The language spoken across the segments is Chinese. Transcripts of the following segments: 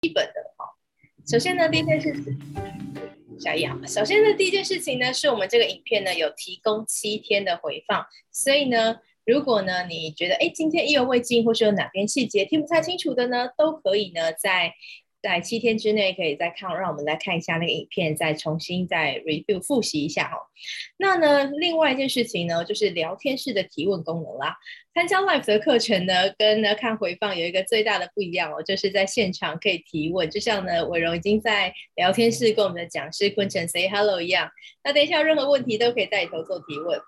基本的哈。首先呢，第一件事情，小易啊，首先呢，第一件事情呢，是我们这个影片呢有提供七天的回放，所以呢，如果呢你觉得哎今天意犹未尽，或是有哪边细节听不太清楚的呢，都可以呢在。在七天之内可以再看，让我们来看一下那个影片，再重新再 review 复习一下哦。那呢，另外一件事情呢，就是聊天室的提问功能啦。参加 live 的课程呢，跟呢看回放有一个最大的不一样哦，就是在现场可以提问，就像呢伟荣已经在聊天室跟我们的讲师坤城 say hello 一样。那等一下任何问题都可以在里头做提问。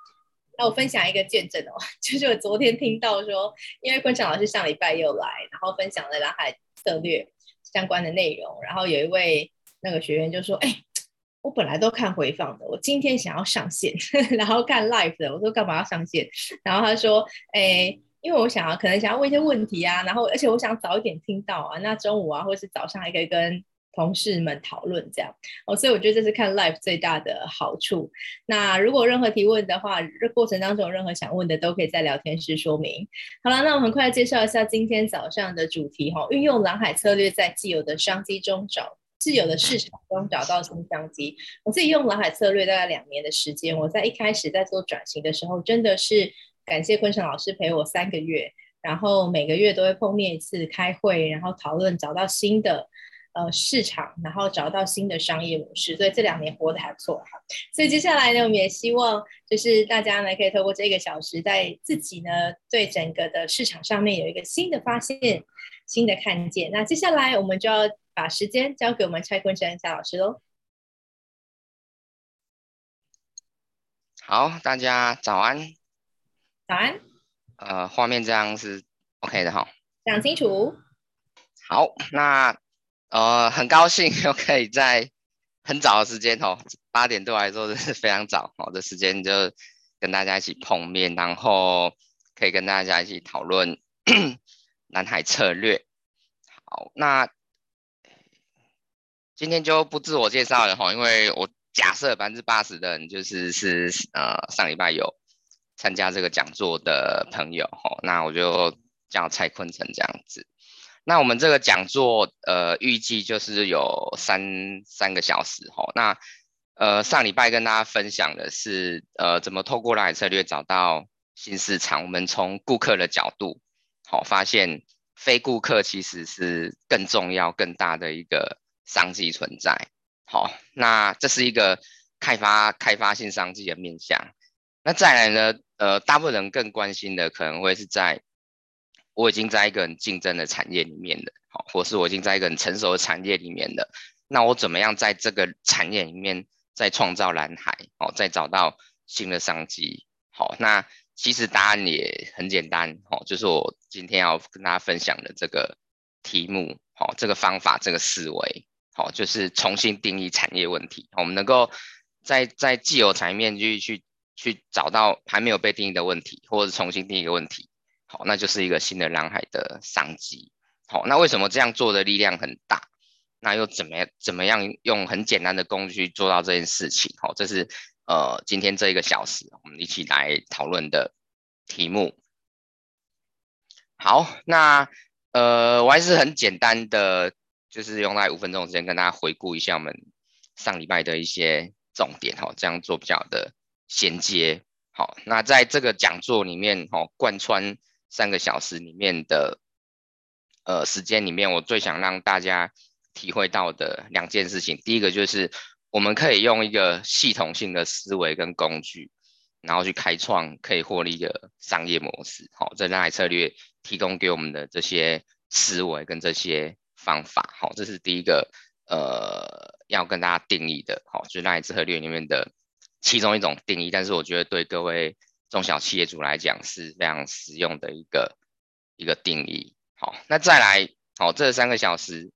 那我分享一个见证哦，就是我昨天听到说，因为坤城老师上礼拜又来，然后分享了蓝海策略。相关的内容，然后有一位那个学员就说：“哎、我本来都看回放的，我今天想要上线，然后看 live 的。”我说：“干嘛要上线？”然后他说：“哎、因为我想要，可能想要问一些问题啊，然后而且我想早一点听到啊，那中午啊，或是早上还可以跟。”同事们讨论这样哦，所以我觉得这是看 live 最大的好处。那如果任何提问的话，这过程当中有任何想问的，都可以在聊天室说明。好了，那我很快介绍一下今天早上的主题哈，运用蓝海策略在既有的商机中找既有的市场中找到新商机。我自己用蓝海策略大概两年的时间，我在一开始在做转型的时候，真的是感谢坤城老师陪我三个月，然后每个月都会碰面一次开会，然后讨论找到新的。呃，市场，然后找到新的商业模式，所以这两年活得还不错哈。所以接下来呢，我们也希望就是大家呢，可以透过这个小时，在自己呢对整个的市场上面有一个新的发现、新的看见。那接下来我们就要把时间交给我们蔡坤城蔡老师喽。好，大家早安。早安。呃，画面这样是 OK 的哈。讲清楚。好，那。呃，很高兴又 可以在很早的时间哦，八点对我来说是非常早哦的时间，就跟大家一起碰面，然后可以跟大家一起讨论 南海策略。好，那今天就不自我介绍了哈，因为我假设百分之八十的人就是是呃上礼拜有参加这个讲座的朋友哈，那我就叫蔡坤城这样子。那我们这个讲座，呃，预计就是有三三个小时吼。那呃，上礼拜跟大家分享的是，呃，怎么透过蓝海策略找到新市场。我们从顾客的角度，好，发现非顾客其实是更重要、更大的一个商机存在。好，那这是一个开发开发性商机的面向。那再来呢，呃，大部分人更关心的可能会是在。我已经在一个很竞争的产业里面了，好，或是我已经在一个很成熟的产业里面了，那我怎么样在这个产业里面再创造蓝海，哦，再找到新的商机？好，那其实答案也很简单，哦，就是我今天要跟大家分享的这个题目，好，这个方法，这个思维，好，就是重新定义产业问题，我们能够在在既有产业面去去去找到还没有被定义的问题，或者重新定义一个问题。好，那就是一个新的蓝海的商机。好，那为什么这样做的力量很大？那又怎么样怎么样用很简单的工具做到这件事情？好，这是呃今天这一个小时我们一起来讨论的题目。好，那呃我还是很简单的，就是用那五分钟时间跟大家回顾一下我们上礼拜的一些重点。好，这样做比较的衔接。好，那在这个讲座里面，哦，贯穿。三个小时里面的呃时间里面，我最想让大家体会到的两件事情，第一个就是我们可以用一个系统性的思维跟工具，然后去开创可以获利的商业模式。好，这蓝海策略提供给我们的这些思维跟这些方法，好，这是第一个呃要跟大家定义的，好，就是蓝海策略里面的其中一种定义。但是我觉得对各位。中小企业主来讲是非常实用的一个一个定义。好，那再来，好，这三个小时，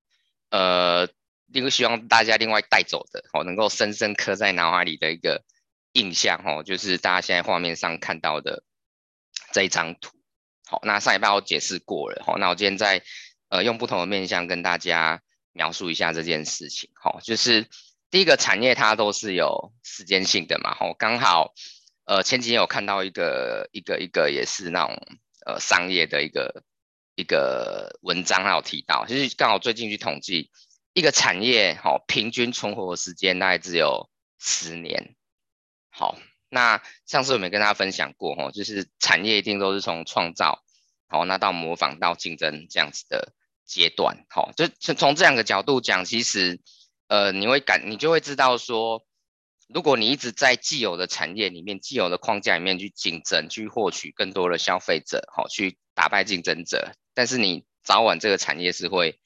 呃，另外希望大家另外带走的，好，能够深深刻在脑海里的一个印象，哦，就是大家现在画面上看到的这一张图。好，那上一半我解释过了，好，那我今天再呃用不同的面向跟大家描述一下这件事情。好，就是第一个产业它都是有时间性的嘛，好，刚好。呃，前几天有看到一个一个一个也是那种呃商业的一个一个文章，还有提到，就是刚好最近去统计一个产业，好，平均存活时间大概只有十年。好，那上次我们跟大家分享过，哈，就是产业一定都是从创造，好，那到模仿到竞争这样子的阶段，好，就从这两个角度讲，其实，呃，你会感，你就会知道说。如果你一直在既有的产业里面、既有的框架里面去竞争、去获取更多的消费者，好，去打败竞争者，但是你早晚这个产业是会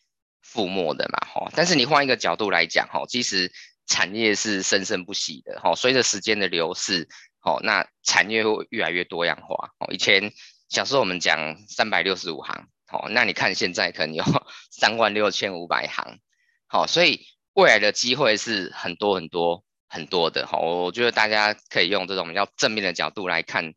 覆没的嘛，哈。但是你换一个角度来讲，哈，其实产业是生生不息的，哈。随着时间的流逝，好，那产业会越来越多样化。哦，以前小时候我们讲三百六十五行，好，那你看现在可能有三万六千五百行，好，所以未来的机会是很多很多。很多的哈，我觉得大家可以用这种比较正面的角度来看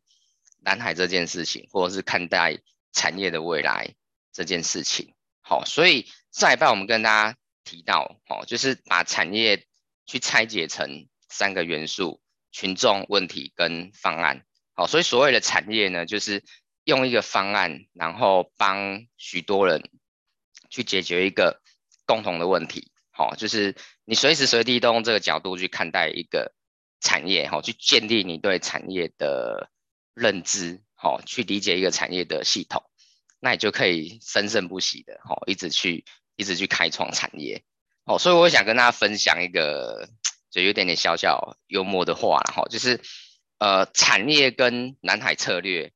南海这件事情，或者是看待产业的未来这件事情。好，所以上一半我们跟大家提到，哦，就是把产业去拆解成三个元素：群众、问题跟方案。好，所以所谓的产业呢，就是用一个方案，然后帮许多人去解决一个共同的问题。好，就是你随时随地都用这个角度去看待一个产业，哈，去建立你对产业的认知，哈，去理解一个产业的系统，那你就可以生生不息的，哈，一直去一直去开创产业，哦，所以我想跟大家分享一个就有点点小小幽默的话，哈，就是呃，产业跟南海策略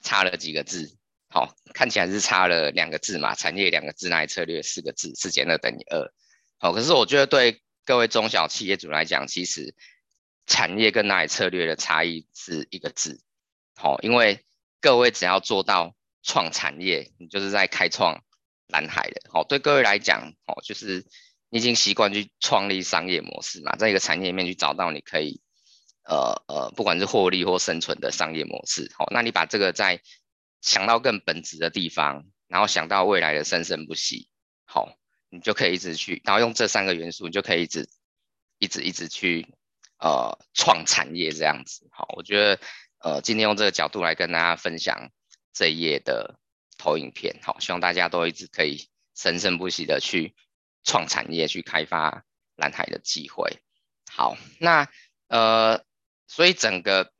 差了几个字，好，看起来是差了两个字嘛，产业两个字，蓝海策略四个字，四减二等于二。好，可是我觉得对各位中小企业主来讲，其实产业跟蓝海策略的差异是一个字。好，因为各位只要做到创产业，你就是在开创蓝海的。好，对各位来讲，哦，就是你已经习惯去创立商业模式嘛，在一个产业里面去找到你可以，呃呃，不管是获利或生存的商业模式。好，那你把这个在想到更本质的地方，然后想到未来的生生不息。好。你就可以一直去，然后用这三个元素，你就可以一直、一直、一直去，呃，创产业这样子。好，我觉得，呃，今天用这个角度来跟大家分享这一页的投影片。好，希望大家都一直可以生生不息的去创产业，去开发蓝海的机会。好，那呃，所以整个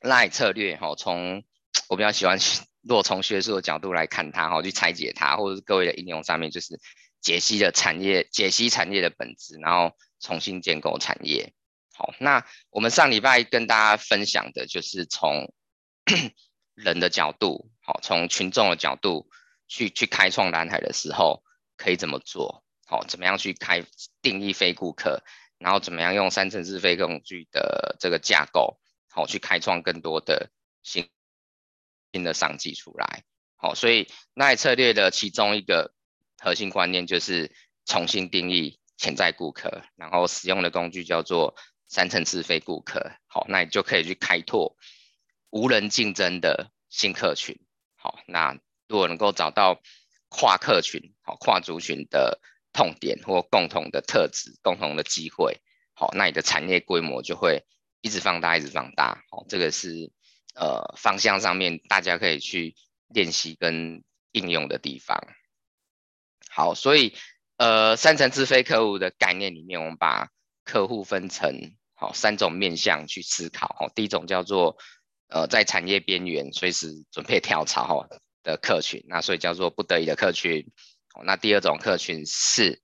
蓝海策略，哈，从我比较喜欢，如果从学术的角度来看它，哈，去拆解它，或者是各位的应用上面，就是。解析的产业，解析产业的本质，然后重新建构产业。好，那我们上礼拜跟大家分享的就是从 人的角度，好，从群众的角度去去开创蓝海的时候可以怎么做？好，怎么样去开定义非顾客，然后怎么样用三层次非工具的这个架构，好，去开创更多的新新的商机出来。好，所以那策略的其中一个。核心观念就是重新定义潜在顾客，然后使用的工具叫做三层次非顾客。好，那你就可以去开拓无人竞争的新客群。好，那如果能够找到跨客群、好跨族群的痛点或共同的特质、共同的机会，好，那你的产业规模就会一直放大、一直放大。好，这个是呃方向上面大家可以去练习跟应用的地方。好，所以呃，三层次非客户的概念里面，我们把客户分成好三种面向去思考。哦，第一种叫做呃，在产业边缘随时准备跳槽的客群，那所以叫做不得已的客群。那第二种客群是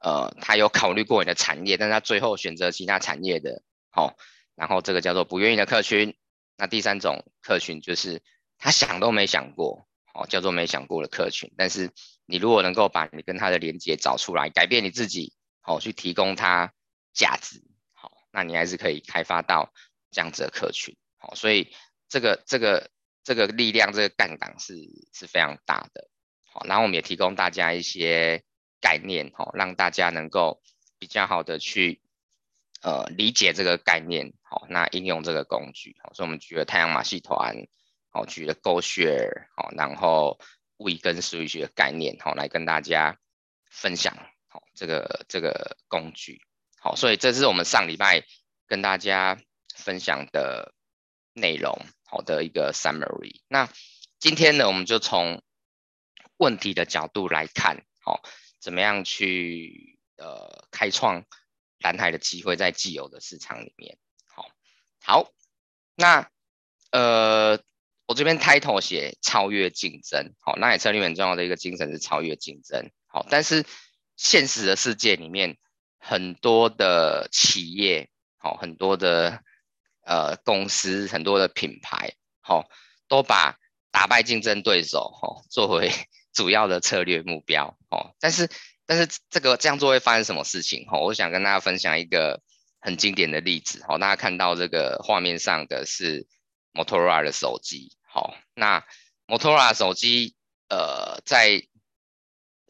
呃，他有考虑过你的产业，但是他最后选择其他产业的。好，然后这个叫做不愿意的客群。那第三种客群就是他想都没想过。哦，叫做没想过的客群，但是你如果能够把你跟他的连接找出来，改变你自己，好、去提供他价值，好、那你还是可以开发到这样子的客群，好、所以这个这个这个力量，这个杠杆是是非常大的，好、然后我们也提供大家一些概念，好、哦，让大家能够比较好的去呃理解这个概念，好、那应用这个工具，好、所以我们举了太阳马戏团。好，举了 GoShare，好，然后 We 跟 Switch 的概念，好，来跟大家分享，好，这个这个工具，好，所以这是我们上礼拜跟大家分享的内容，好的一个 summary。那今天呢，我们就从问题的角度来看，好，怎么样去呃开创蓝海的机会在既有的市场里面，好，好，那呃我这边 title 写超越竞争，好，那也策略很重要的一个精神是超越竞争，好，但是现实的世界里面很多的企业，好，很多的呃公司，很多的品牌，好，都把打败竞争对手，好，作为 主要的策略目标，哦，但是但是这个这样做会发生什么事情？哈，我想跟大家分享一个很经典的例子，好，大家看到这个画面上的是 Motorola 的手机，好，那 Motorola 手机，呃，在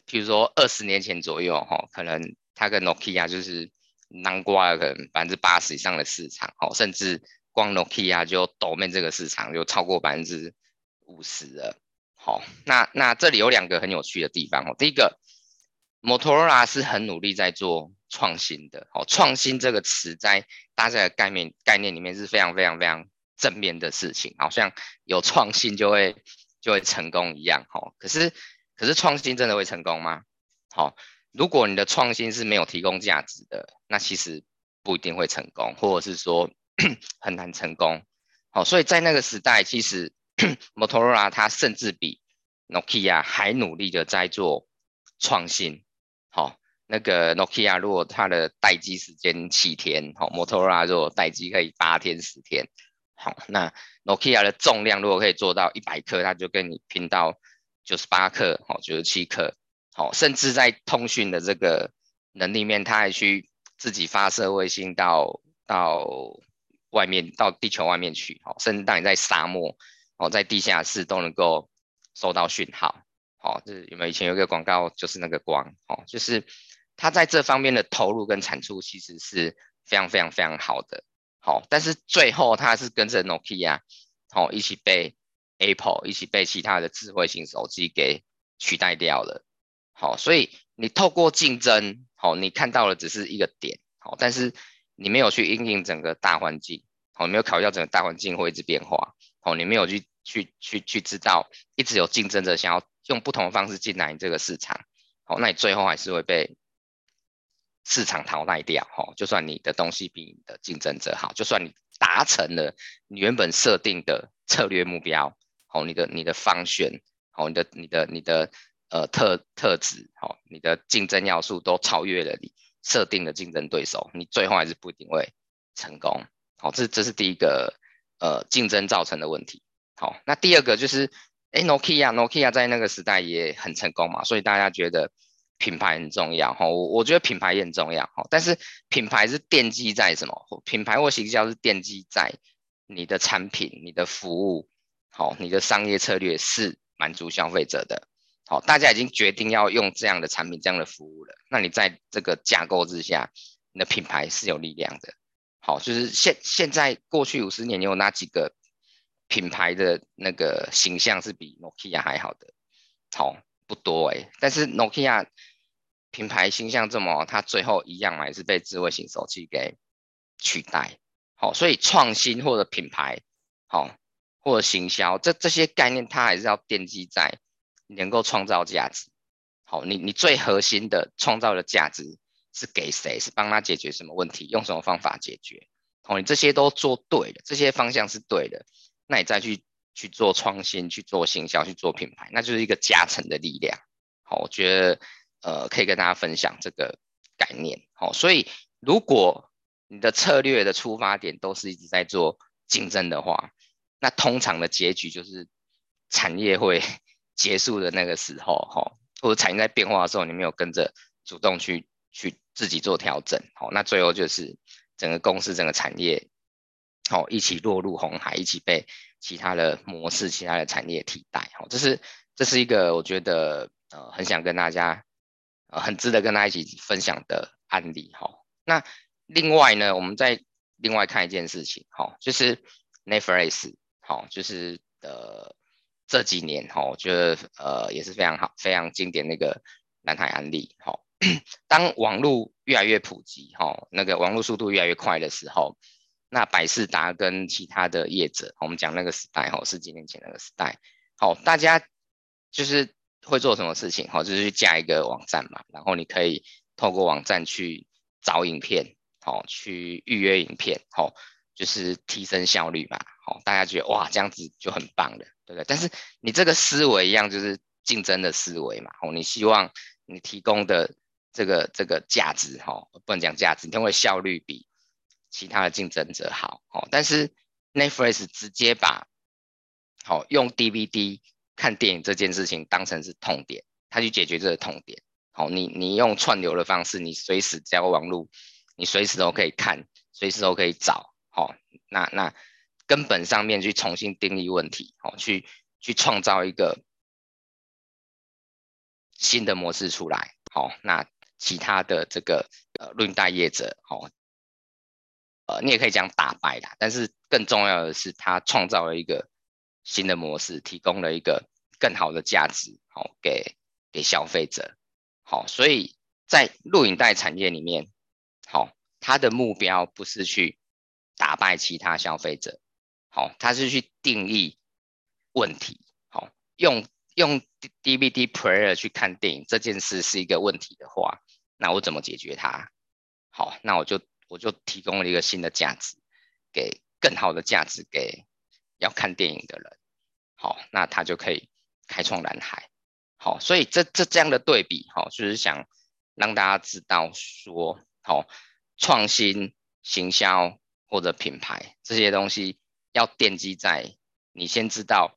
譬如说二十年前左右，哈，可能它跟 Nokia 就是囊括了可能百分之八十以上的市场，哦，甚至光 Nokia 就 domin 这个市场就超过百分之五十了。好，那那这里有两个很有趣的地方哦。第一个，Motorola 是很努力在做创新的。哦，创新这个词在大家的概念概念里面是非常非常非常正面的事情，好像有创新就会就会成功一样。哦，可是可是创新真的会成功吗？好，如果你的创新是没有提供价值的，那其实不一定会成功，或者是说 很难成功。好，所以在那个时代，其实。Motorola 它甚至比 Nokia 还努力的在做创新，好，那个 Nokia 如果它的待机时间七天，好，Motorola 如果待机可以八天十天，好，那 Nokia 的重量如果可以做到一百克，它就跟你拼到九十八克，好，九十七克，好，甚至在通讯的这个能力面，它还去自己发射卫星到到外面到地球外面去，好，甚至当你在沙漠。哦，在地下室都能够收到讯号，哦，就是有没有以前有一个广告，就是那个光，哦，就是它在这方面的投入跟产出其实是非常非常非常好的，好，但是最后它是跟着 Nokia，哦，一起被 Apple 一起被其他的智慧型手机给取代掉了，好，所以你透过竞争，好，你看到的只是一个点，好，但是你没有去应应整个大环境，好，没有考虑到整个大环境会一直变化，好，你没有去。去去去知道，一直有竞争者想要用不同的方式进来这个市场，好，那你最后还是会被市场淘汰掉，哈，就算你的东西比你的竞争者好，就算你达成了你原本设定的策略目标，好，你的你的方选，好，你的你的你的呃特特质，好，你的竞争要素都超越了你设定的竞争对手，你最后还是不一定会成功，好，这这是第一个呃竞争造成的问题。好，那第二个就是，哎，Nokia，Nokia 在那个时代也很成功嘛，所以大家觉得品牌很重要哈。我我觉得品牌也很重要哈，但是品牌是奠基在什么？品牌或行销是奠基在你的产品、你的服务，好，你的商业策略是满足消费者的。好，大家已经决定要用这样的产品、这样的服务了，那你在这个架构之下，你的品牌是有力量的。好，就是现现在过去五十年，你有哪几个？品牌的那个形象是比 Nokia 还好的，好不多哎、但是 Nokia 品牌形象这么，它最后一样还是被智慧型手机给取代。好，所以创新或者品牌，好或者行销，这这些概念它还是要奠基在能够创造价值。好，你你最核心的创造的价值是给谁？是帮他解决什么问题？用什么方法解决？好，你这些都做对了，这些方向是对的。那你再去去做创新，去做行销，去做品牌，那就是一个加成的力量。好，我觉得呃可以跟大家分享这个概念。好，所以如果你的策略的出发点都是一直在做竞争的话，那通常的结局就是产业会 结束的那个时候，哈，或者产业在变化的时候，你没有跟着主动去去自己做调整，好，那最后就是整个公司整个产业。好，一起落入红海，一起被其他的模式、其他的产业替代。好，这是这是一个我觉得呃很想跟大家很值得跟大家一起分享的案例。好，那另外呢，我们再另外看一件事情，好，就是 Netflix，好，就是呃这几年哈，我觉得呃也是非常好、非常经典那个南海案例。好，当网络越来越普及，哈，那个网络速度越来越快的时候。那百事达跟其他的业者，我们讲那个时代，哈，十几年前那个时代，好，大家就是会做什么事情？好，就是去架一个网站嘛，然后你可以透过网站去找影片，好，去预约影片，好，就是提升效率嘛，好，大家觉得哇，这样子就很棒了，对不对？但是你这个思维一样，就是竞争的思维嘛，哦，你希望你提供的这个这个价值，哈，不能讲价值，你认为效率比其他的竞争者好，哦，但是 Netflix 直接把好用 DVD。看电影这件事情当成是痛点，他去解决这个痛点。好，你你用串流的方式，你随时只要网络，你随时都可以看，随时都可以找。好，那那根本上面去重新定义问题，好，去去创造一个新的模式出来。好，那其他的这个呃录影带业者，好，呃，你也可以讲打败啦，但是更重要的是，他创造了一个。新的模式提供了一个更好的价值，好，给给消费者，好，所以在录影带产业里面，好，它的目标不是去打败其他消费者，好，它是去定义问题，好，用用 DVD player 去看电影这件事是一个问题的话，那我怎么解决它？好，那我就我就提供了一个新的价值，给更好的价值给。要看电影的人，好，那他就可以开创蓝海，好，所以这这这样的对比，好，就是想让大家知道说，好，创新、行销或者品牌这些东西要奠基在你先知道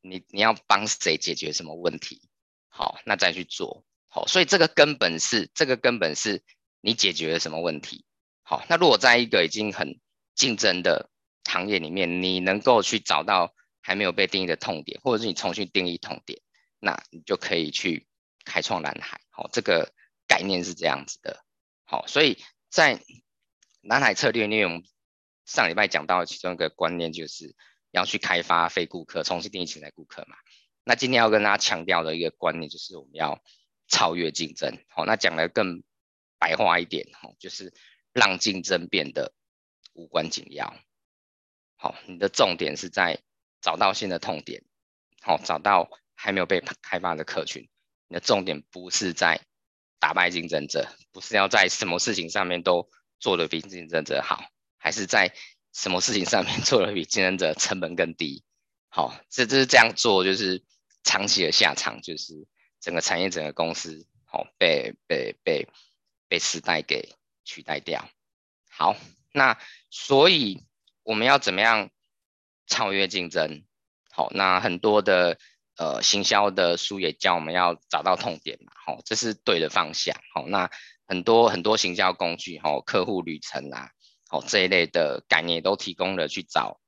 你你要帮谁解决什么问题，好，那再去做，好，所以这个根本是这个根本是你解决了什么问题，好，那如果在一个已经很竞争的行业里面，你能够去找到还没有被定义的痛点，或者是你重新定义痛点，那你就可以去开创蓝海。好，这个概念是这样子的。好，所以在蓝海策略里面，我们上礼拜讲到其中一个观念，就是要去开发非顾客，重新定义潜在顾客嘛。那今天要跟大家强调的一个观念，就是我们要超越竞争。好，那讲的更白话一点，就是让竞争变得无关紧要。好，你的重点是在找到新的痛点，好，找到还没有被开发的客群。你的重点不是在打败竞争者，不是要在什么事情上面都做得比竞争者好，还是在什么事情上面 做得比竞争者成本更低。好，这这是这样做，就是长期的下场，就是整个产业、整个公司，好，被被被被时代给取代掉。好，那所以。我们要怎么样超越竞争？好，那很多的呃行销的书也教我们要找到痛点嘛，好，这是对的方向。好，那很多很多行销工具，好，客户旅程啊，好，这一类的概念都提供了去找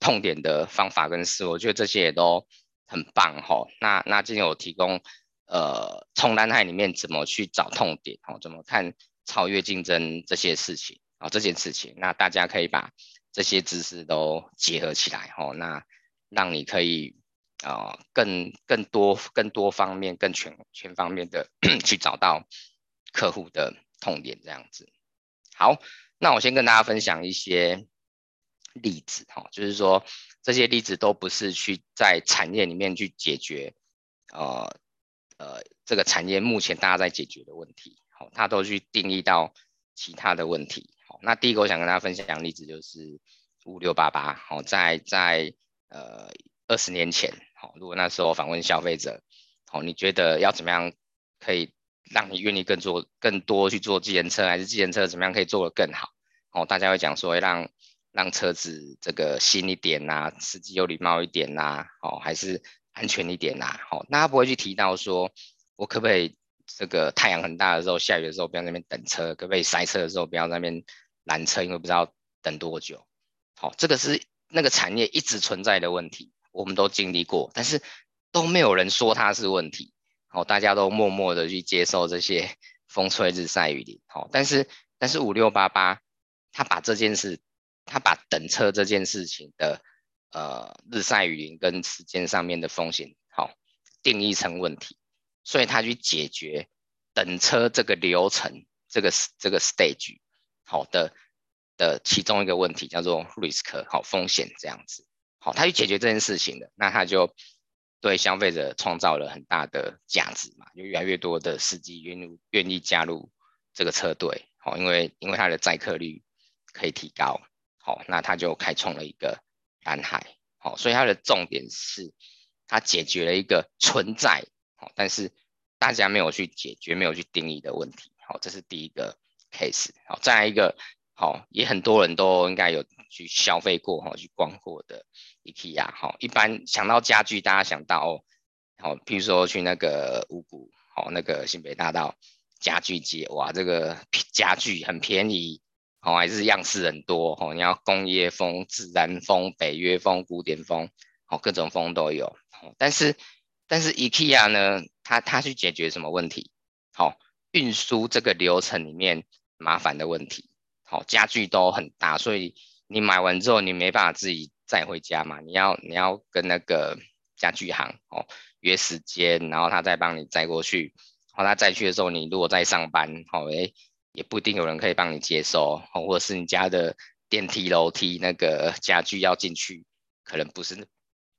痛点的方法跟思路，我觉得这些也都很棒。哈，那那今天我提供呃从蓝海里面怎么去找痛点，好，怎么看超越竞争这些事情啊，这件事情，那大家可以把。这些知识都结合起来，吼，那让你可以啊、呃，更更多、更多方面、更全全方面的 去找到客户的痛点，这样子。好，那我先跟大家分享一些例子，哈，就是说这些例子都不是去在产业里面去解决，呃呃，这个产业目前大家在解决的问题，好，它都去定义到其他的问题。那第一个我想跟大家分享的例子就是五六八八，好，在在呃二十年前，好，如果那时候访问消费者，好，你觉得要怎么样可以让你愿意更做更多去做计程车，还是计程车怎么样可以做得更好？哦，大家会讲说让让车子这个新一点呐、司机有礼貌一点呐、哦，还是安全一点呐、啊？好，那他不会去提到说我可不可以这个太阳很大的时候，下雨的时候不要在那边等车，可不可以塞车的时候不要在那边。拦车，因为不知道等多久。好，这个是那个产业一直存在的问题，我们都经历过，但是都没有人说它是问题。好，大家都默默的去接受这些 风吹日晒雨淋。好，但是但是五六八八，他把这件事，他把等车这件事情的呃日晒雨淋跟时间上面的风险，好定义成问题，所以他去解决等车这个流程，这个这个 stage。好的的其中一个问题叫做 risk，好风险这样子，好，他去解决这件事情的，那他就对消费者创造了很大的价值嘛，就越来越多的司机愿意愿意加入这个车队，好，因为因为它的载客率可以提高，好，那他就开创了一个蓝海，好，所以它的重点是它解决了一个存在，好，但是大家没有去解决、没有去定义的问题，好，这是第一个 case，好，再来一个，好，也很多人都应该有去消费过，哈，去逛过的。IKEA 好，一般想到家具，大家想到哦，好，譬如说去那个五股，好，那个新北大道家具街，哇，这个 家具很便宜，好，还是样式很多，哦，你要工业风、自然风、北约风、古典风，好，各种风都有。但是，但是 IKEA 呢，它它去解决什么问题？好，运输这个流程里面麻烦的问题，好，家具都很大，所以你买完之后，你没办法自己。载回家嘛，你要你要跟那个家具行哦约时间，然后他再帮你载过去。然后他载去的时候，你如果在上班，好、哦、诶，也不一定有人可以帮你接收，或者是你家的电梯楼梯那个家具要进去，可能不是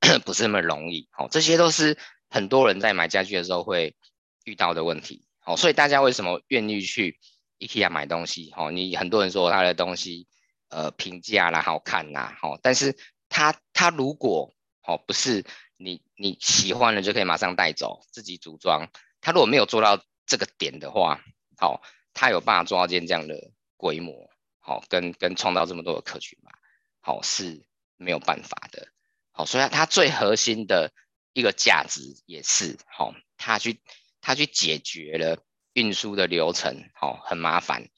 不是那么容易。哦，这些都是很多人在买家具的时候会遇到的问题。所以大家为什么愿意去 IKEA 买东西？哦，你很多人说他的东西呃平价啦、好看啦，哦，但是。他他如果哦不是你你喜欢的就可以马上带走自己组装，他如果没有做到这个点的话，好，他有办法做到这样的规模，好，跟跟创造这么多的客群嘛，好是没有办法的，好，所以他最核心的一个价值也是好，他去他去解决了运输的流程，好，很麻烦。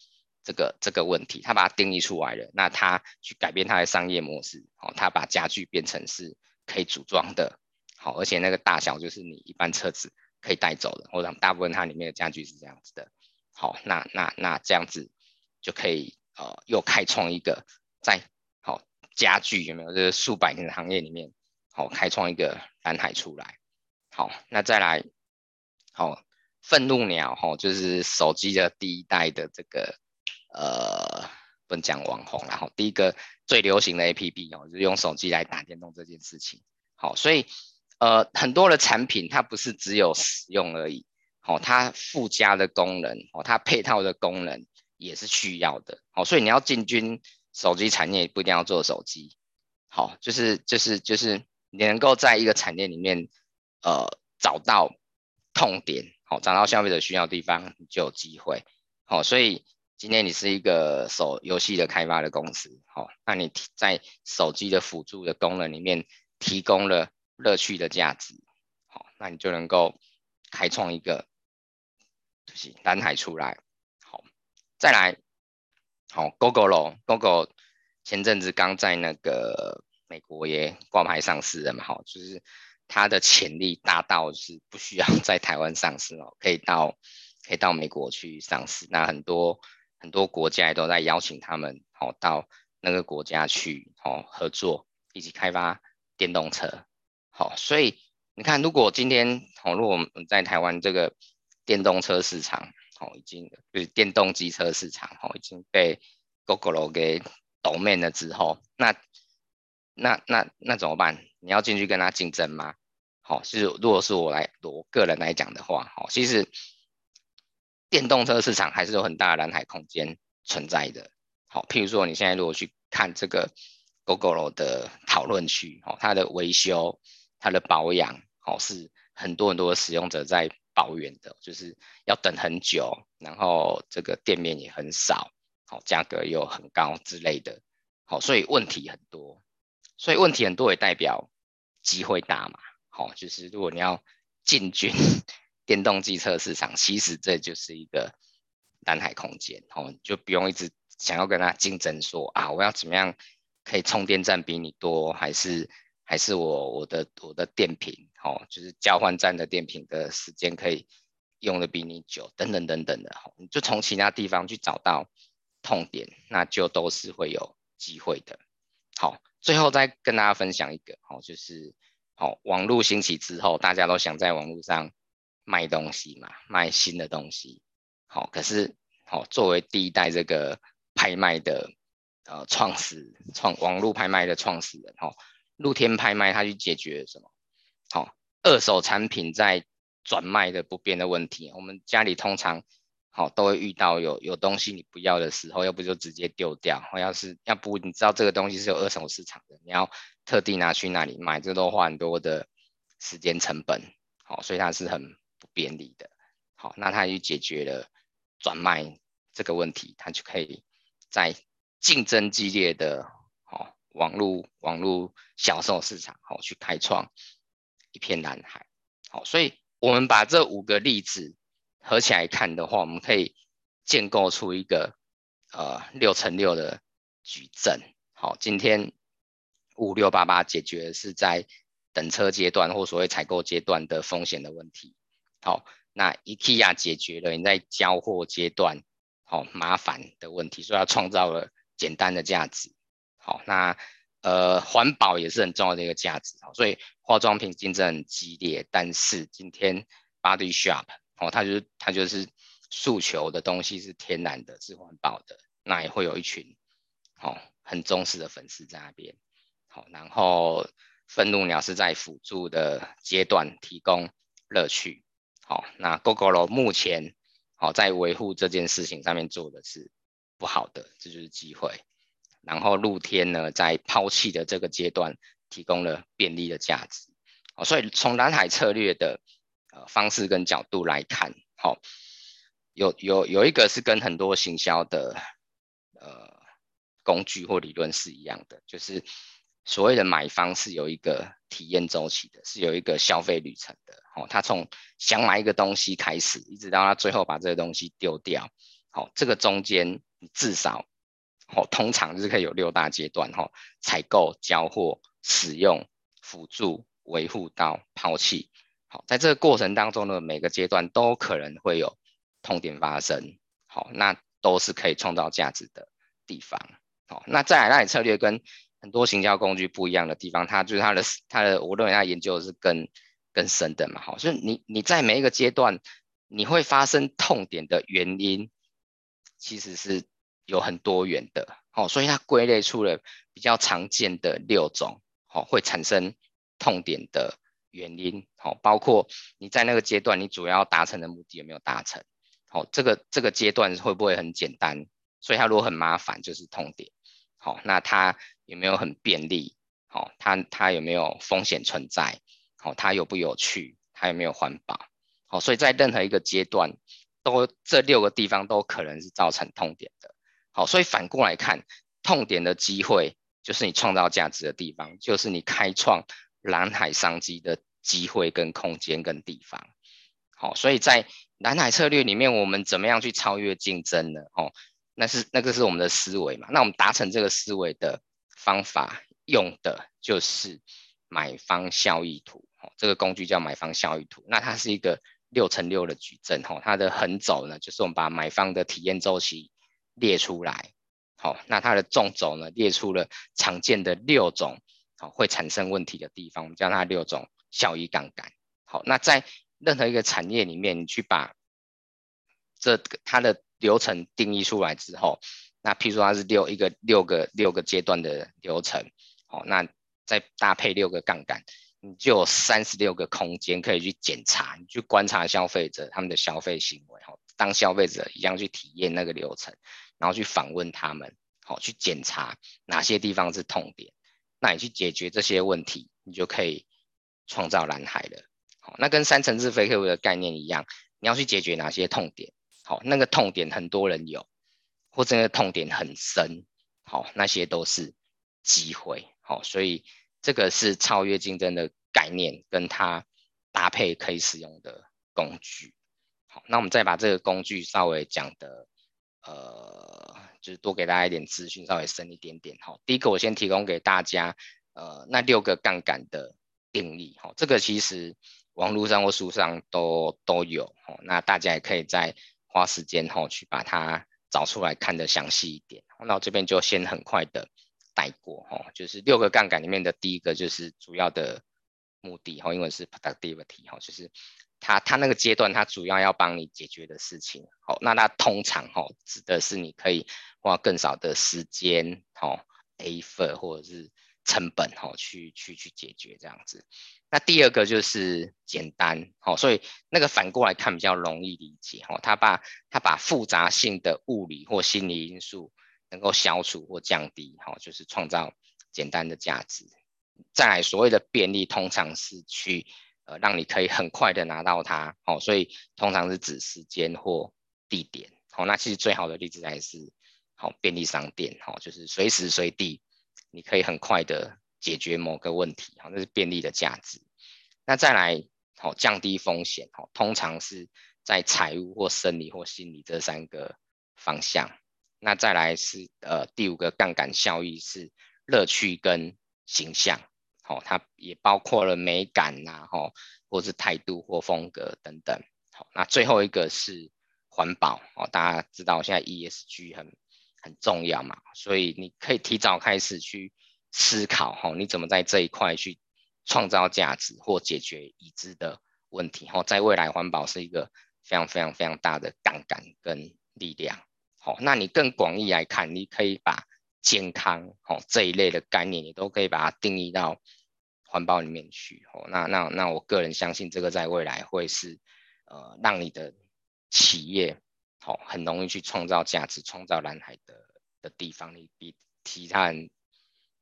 这个这个问题，他把它定义出来了，那他去改变他的商业模式，哦，他把家具变成是可以组装的，好，而且那个大小就是你一般车子可以带走的，或者大部分它里面的家具是这样子的，好，那那那这样子就可以呃又开创一个在好家具有没有这个数百年的行业里面，好开创一个蓝海出来，好，那再来好愤怒鸟哈，就是手机的第一代的这个。呃，不能讲网红，然后第一个最流行的 APP 哦，就是用手机来打电动这件事情。好，所以呃，很多的产品它不是只有使用而已，好，它附加的功能，哦，它配套的功能也是需要的。好，所以你要进军手机产业，不一定要做手机。好，就是就是就是你能够在一个产业里面，呃，找到痛点，好，找到消费者需要的地方，你就有机会。好，所以。今天你是一个手游戏的开发的公司，好，那你在手机的辅助的功能里面提供了乐趣的价值，好，那你就能够开创一个就是蓝海出来，好，再来，好，Gogoro，Gogoro 前阵子刚在那个美国也挂牌上市了嘛，好，就是它的潜力大到是不需要 在台湾上市哦，可以到可以到美国去上市，那很多。很多国家都在邀请他们，好到那个国家去，哦合作，一起开发电动车，好，所以你看，如果今天，好，如果我们在台湾这个电动车市场，好，已经就是电动机车市场，好，已经被 Gogoro 给 Domin 了之后，那那那那怎么办？你要进去跟他竞争吗？好，其实如果是我来，我个人来讲的话，好，其实。电动车市场还是有很大的蓝海空间存在的。好，譬如说你现在如果去看这个 Gogoro 的讨论区，哦，它的维修、它的保养，哦，是很多很多使用者在抱怨的，就是要等很久，然后这个店面也很少，好，价格又很高之类的，好，所以问题很多，所以问题很多也代表机会大嘛，好，就是如果你要进军。电动机车市场其实这就是一个蓝海空间，哦，就不用一直想要跟他竞争说，说啊，我要怎么样可以充电站比你多，还是还是我我的我的电瓶，哦，就是交换站的电瓶的时间可以用的比你久，等等等等的，哦，你就从其他地方去找到痛点，那就都是会有机会的。好，最后再跟大家分享一个，哦，就是好，网络兴起之后，大家都想在网络上。卖东西嘛，卖新的东西，好，可是好，作为第一代这个拍卖的呃创始创网络拍卖的创始人，哈，露天拍卖它去解决什么？好，二手产品在转卖的不便的问题，我们家里通常好都会遇到有有东西你不要的时候，要不就直接丢掉，或要是要不你知道这个东西是有二手市场的，你要特地拿去那里买，这都花很多的时间成本，好，所以它是很不便利的。好，那它就解决了转卖这个问题，它就可以在竞争激烈的哦网络网络销售市场好去开创一片蓝海。好，所以我们把这五个例子合起来看的话，我们可以建构出一个呃六乘六的矩阵。好，今天五六八八解决的是在等车阶段或所谓采购阶段的风险的问题。好，那 IKEA 解决了你在交货阶段好麻烦的问题，所以它创造了简单的价值。好，那。呃，环保也是很重要的一个价值，所以化妆品竞争很激烈，但是今天 Body Shop 哦，它就是它就是诉求的东西是天然的，是环保的，那也会有一群哦很忠实的粉丝在那边，好，然后愤怒鸟是在辅助的阶段提供乐趣，好，那 Gogoro 目前好在维护这件事情上面做的是不好的，这就是机会。然后露天呢，在抛弃的这个阶段，提供了便利的价值。哦，所以从蓝海策略的呃方式跟角度来看，好，有有有一个是跟很多行销的呃工具或理论是一样的，就是所谓的买方是有一个体验周期的，是有一个消费旅程的。哦，他从想买一个东西开始，一直到他最后把这个东西丢掉，好，这个中间至少。哦，通常是可以有六大阶段哈，采购、交货、使用、辅助、维护到抛弃。好，在这个过程当中呢，每个阶段都可能会有痛点发生。好，那都是可以创造价值的地方。好，那再来，蓝海策略跟很多行销工具不一样的地方，它就是它的它的，我认为它研究的是更更深的嘛。好，所以你你在每一个阶段，你会发生痛点的原因，其实是。有很多元的，好，所以它归类出了比较常见的六种，好，会产生痛点的原因，好，包括你在那个阶段，你主要达成的目的有没有达成，好，这个这个阶段会不会很简单？所以它如果很麻烦，就是痛点，好，那它有没有很便利？好，它它有没有风险存在？好，它有不有趣？它有没有环保？好，所以在任何一个阶段，都这六个地方都可能是造成痛点的。好，所以反过来看，痛点的机会就是你创造价值的地方，就是你开创蓝海商机的机会跟空间跟地方。好，所以在蓝海策略里面，我们怎么样去超越竞争呢？哦，那是那个是我们的思维嘛。那我们达成这个思维的方法，用的就是买方效益图。哦，这个工具叫买方效益图。那它是一个六乘六的矩阵。哦，它的横轴呢，就是我们把买方的体验周期。列出来，好，那它的纵轴呢，列出了常见的六种，好，会产生问题的地方，我们叫它六种效益杠杆。好，那在任何一个产业里面，你去把这个它的流程定义出来之后，那譬如说它是六一个六个六个阶段的流程，好，那再搭配六个杠杆，你就有三十六个空间可以去检查，你去观察消费者他们的消费行为，好，当消费者一样去体验那个流程。然后去访问他们，好，去检查哪些地方是痛点，那你去解决这些问题，你就可以创造蓝海了。好，那跟三层次非客户的概念一样，你要去解决哪些痛点，好，那个痛点很多人有，或者那个痛点很深，好，那些都是机会，好，所以这个是超越竞争的概念，跟它搭配可以使用的工具。好，那我们再把这个工具稍微讲的。呃，就是多给大家一点资讯，稍微深一点点哈。第一个，我先提供给大家，呃，那六个杠杆的定义哈。这个其实网络上或书上都都有哈。那大家也可以再花时间哈去把它找出来看得详细一点。那我这边就先很快的带过哈，就是六个杠杆里面的第一个就是主要的目的哈，英文是 productivity 哈，就是。他他那个阶段，他主要要帮你解决的事情，好，那他通常哈指的是你可以花更少的时间，好，effort 或者是成本哈，去去去解决这样子。那第二个就是简单，好，所以那个反过来看比较容易理解哈。他把他把复杂性的物理或心理因素能够消除或降低，哈，就是创造简单的价值。再来所谓的便利，通常是去呃让你可以很快的拿到它，好，所以通常是指时间或地点，好，那其实最好的例子还是好便利商店，好，就是随时随地。你可以很快的解决某个问题，好，那是便利的价值。那再来，好，降低风险，好，通常是在财务或生理或心理这三个方向。那再来是呃第五个杠杆效益是乐趣跟形象，好，它也包括了美感呐，哈，或是态度或风格等等。好，那最后一个是环保，哦，大家知道现在 ESG 很。很重要嘛，所以你可以提早开始去思考哈，你怎么在这一块去创造价值或解决已知的问题哈，在未来环保是一个非常非常非常大的杠杆跟力量。好，那你更广义来看，你可以把健康哈这一类的概念，你都可以把它定义到环保里面去。哦，那那那我个人相信这个在未来会是呃让你的企业。好，很容易去创造价值、创造蓝海的的地方，你比其他人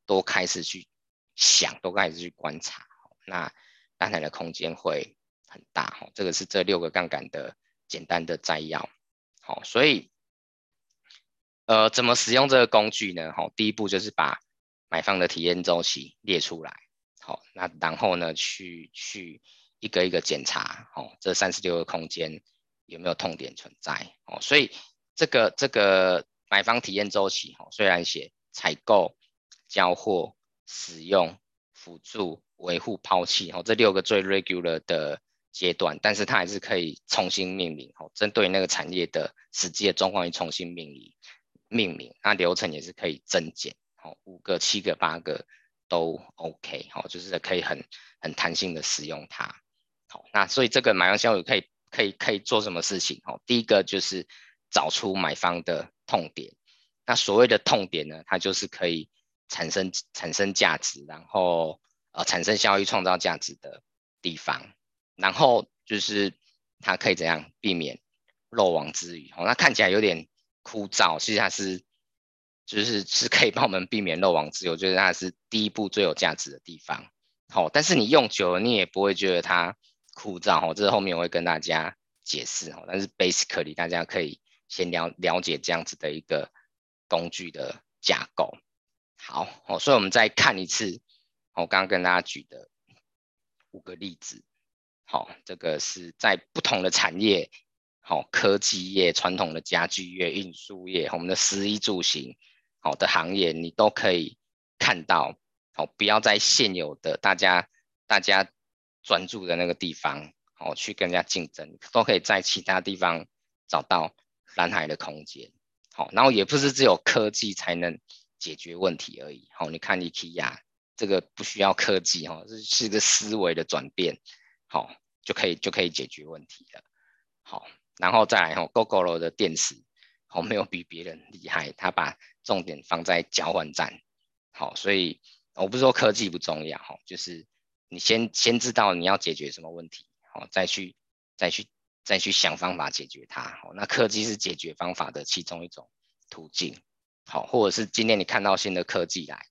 都开始去想，都开始去观察，那蓝海的空间会很大。哈，这个是这六个杠杆的简单的摘要。好，所以呃，怎么使用这个工具呢？好，第一步就是把买方的体验周期列出来。好，那然后呢，去去一个一个检查。好，这三十六个空间。有没有痛点存在哦？所以这个这个买方体验周期哦，虽然写采购、交货、使用、辅助、维护、抛弃哦，这六个最 regular 的阶段，但是它还是可以重新命名哦，针对那个产业的实际的状况去重新命名命名，那流程也是可以增减哦，五个、七个、八个都 OK 哦，就是可以很很弹性的使用它。好，那所以这个买方交易可以。可以可以做什么事情？哦，第一个就是找出买方的痛点。那所谓的痛点呢，它就是可以产生产生价值，然后呃产生效益、创造价值的地方。然后就是它可以怎样避免漏网之鱼？哦，那看起来有点枯燥，其实它是就是是可以帮我们避免漏网之鱼。我觉得它是第一步最有价值的地方。好，但是你用久了，你也不会觉得它。枯燥哦，这是后面我会跟大家解释哦。但是 basically 大家可以先了了解这样子的一个工具的架构。好哦，所以我们再看一次我刚刚跟大家举的五个例子。好，这个是在不同的产业，好，科技业、传统的家具业、运输业、我们的食衣住行好的行业，你都可以看到。好，不要在现有的大家大家。专注的那个地方，哦，去跟人家竞争，都可以在其他地方找到蓝海的空间，好，然后也不是只有科技才能解决问题而已，好，你看 IKEA 这个不需要科技，哈，是是一个思维的转变，好，就可以就可以解决问题了，好，然后再来哈，Gogoro 的电池，好，没有比别人厉害，他把重点放在交换站，好，所以我不是说科技不重要，哈，就是。你先先知道你要解决什么问题，好，再去再去再去想方法解决它，好，那科技是解决方法的其中一种途径，好，或者是今天你看到新的科技来，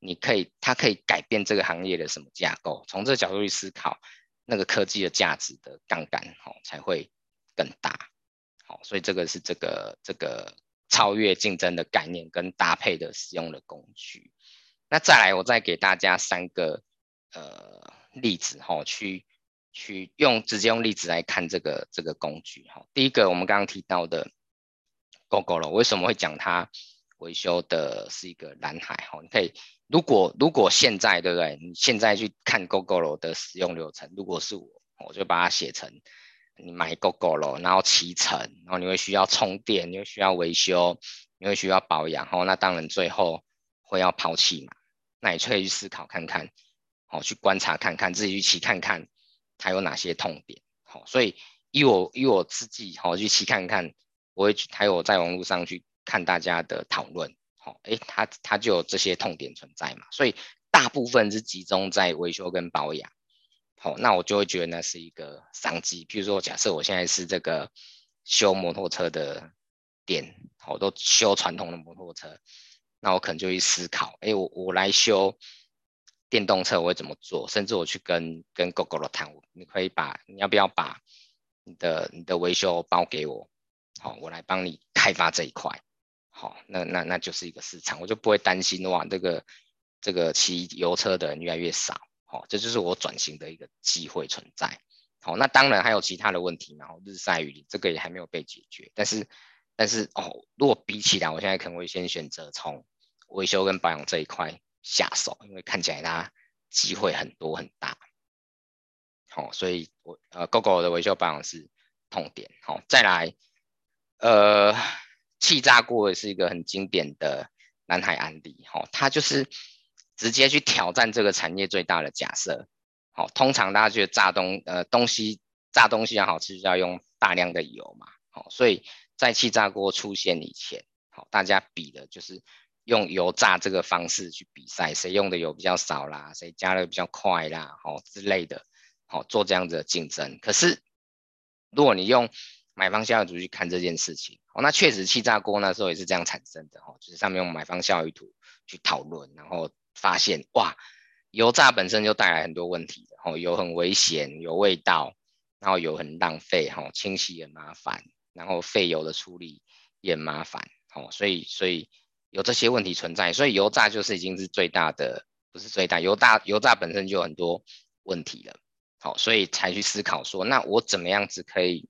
你可以它可以改变这个行业的什么架构，从这个角度去思考，那个科技的价值的杠杆，好，才会更大，好，所以这个是这个这个超越竞争的概念跟搭配的使用的工具，那再来我再给大家三个。呃，例子哈，去去用直接用例子来看这个这个工具哈。第一个，我们刚刚提到的 Gogoro，为什么会讲它维修的是一个蓝海哈？你可以，如果如果现在对不对？你现在去看 Gogoro 的使用流程，如果是我，我就把它写成你买 g o g o 了然后启程，然后你会需要充电，你会需要维修，你会需要保养哈。那当然最后会要抛弃嘛。那你可以去思考看看。好，去观察看看，自己去骑看看，它有哪些痛点。好，所以以我以我自己好去骑看看，我会去还有在网络上去看大家的讨论。好，诶，它它就有这些痛点存在嘛。所以大部分是集中在维修跟保养。好，那我就会觉得那是一个商机。譬如说，假设我现在是这个修摩托车的店，好，都修传统的摩托车，那我可能就会思考，哎，我我来修电动车，我会怎么做？甚至我去跟跟 g o g o 谈，你可以把你要不要把你的你的维修包给我？好，我来帮你开发这一块。好，那那那就是一个市场，我就不会担心哇，这个这个骑油车的人越来越少。好，这就是我转型的一个机会存在。好，那当然还有其他的问题，然后日晒雨淋，这个也还没有被解决。但是，但是哦，如果比起来，我现在可能会先选择从维修跟保养这一块下手，因为看起来它机会很多很大。好，所以我呃，GoGo 的维修保养是痛点。好，再来，呃，气炸锅也是一个很经典的蓝海案例。好，它就是。直接去挑战这个产业最大的假设，好，通常大家觉得炸东呃东西炸东西要好吃，就要用大量的油嘛，好，所以在气炸锅出现以前，好，大家比的就是用油炸这个方式去比赛，谁用的油比较少啦，谁加的比较快啦，好之类的，好做这样子的竞争。可是如果你用买方效益图去看这件事情，哦，那确实气炸锅那时候也是这样产生的，哦，就是上面用买方效益图去讨论，然后。发现哇，油炸本身就带来很多问题的，吼，油很危险，有味道，然后油很浪费，吼，清洗也麻烦，然后废油的处理也麻烦，吼，所以所以有这些问题存在，所以油炸就是已经是最大的，不是最大，油炸油炸本身就有很多问题了，好，所以才去思考说，那我怎么样子可以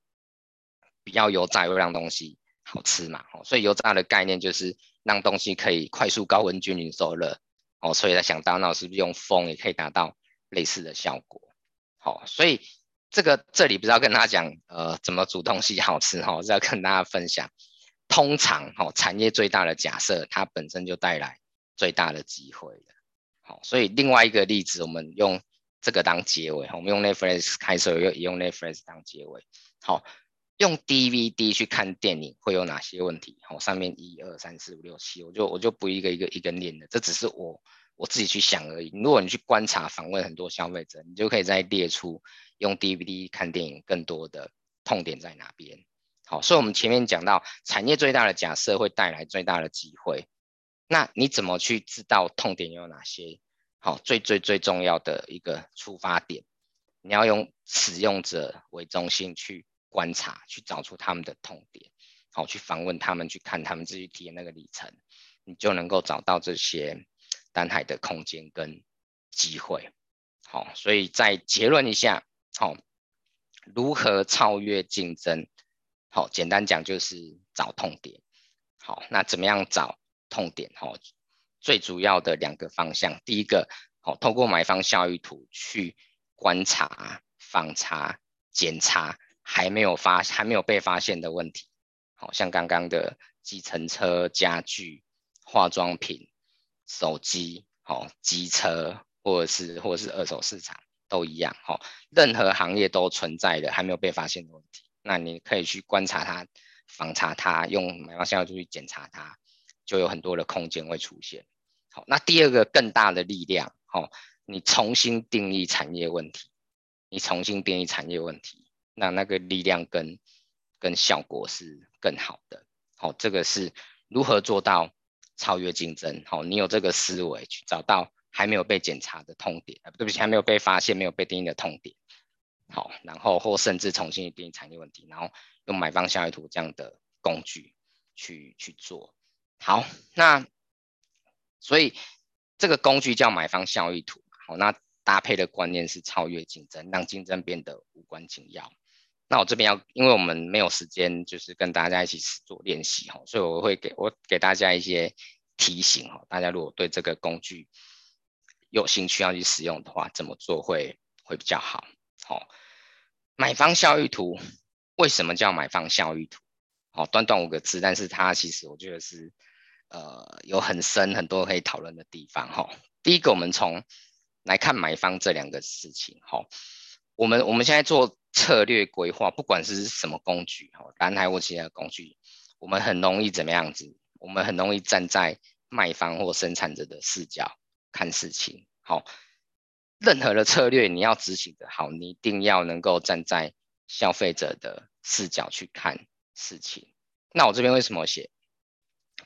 比较油炸又让东西好吃嘛，吼，所以油炸的概念就是让东西可以快速高温均匀受热。哦，所以在想到那是不是用风也可以达到类似的效果？好，所以这个这里不是要跟大家讲，呃，怎么煮东西好吃哈，是要跟大家分享。通常哈，产业最大的假设，它本身就带来最大的机会的。好，所以另外一个例子，我们用这个当结尾，我们用 Netflix 开始又用 Netflix 当结尾。好。用 DVD 去看电影会有哪些问题？好，上面一二三四五六七，我就我就不一个一个一个念了，这只是我我自己去想而已。如果你去观察访问很多消费者，你就可以再列出用 DVD 看电影更多的痛点在哪边。好，所以我们前面讲到产业最大的假设会带来最大的机会，那你怎么去知道痛点有哪些？好，最最最重要的一个出发点，你要用使用者为中心去。观察，去找出他们的痛点，好，去访问他们，去看他们自己体验那个里程，你就能够找到这些蓝海的空间跟机会。好，所以再结论一下，好，如何超越竞争？好，简单讲就是找痛点。好，那怎么样找痛点？好，最主要的两个方向，第一个，好，透过买方效益图去观察、访查、检查。还没有发还没有被发现的问题，好像刚刚的计程车、家具、化妆品、手机、好机车，或者是或者是二手市场都一样，好，任何行业都存在的还没有被发现的问题，那你可以去观察它、访查它，用买方效益图去检查它，就有很多的空间会出现。好，那第二个更大的力量，好，你重新定义产业问题，你重新定义产业问题。那那个力量跟跟效果是更好的，好，这个是如何做到超越竞争？好，你有这个思维去找到还没有被检查的痛点，啊，对不起，还没有被发现、没有被定义的痛点，好，然后或甚至重新定义产业问题，然后用买方效益图这样的工具去去做，好，那所以这个工具叫买方效益图，好，那搭配的观念是超越竞争，让竞争变得无关紧要。那我这边要，因为我们没有时间，就是跟大家一起做练习哈，所以我会给我给大家一些提醒哈，大家如果对这个工具有兴趣要去使用的话，怎么做会会比较好？好，买方效益图为什么叫买方效益图？好，短短五个字，但是它其实我觉得是呃有很深很多可以讨论的地方哈。第一个，我们从来看买方这两个事情哈，我们我们现在做。策略规划，不管是什么工具，哈，蓝海或其他的工具，我们很容易怎么样子？我们很容易站在卖方或生产者的视角看事情，好，任何的策略你要执行的好，你一定要能够站在消费者的视角去看事情。那我这边为什么写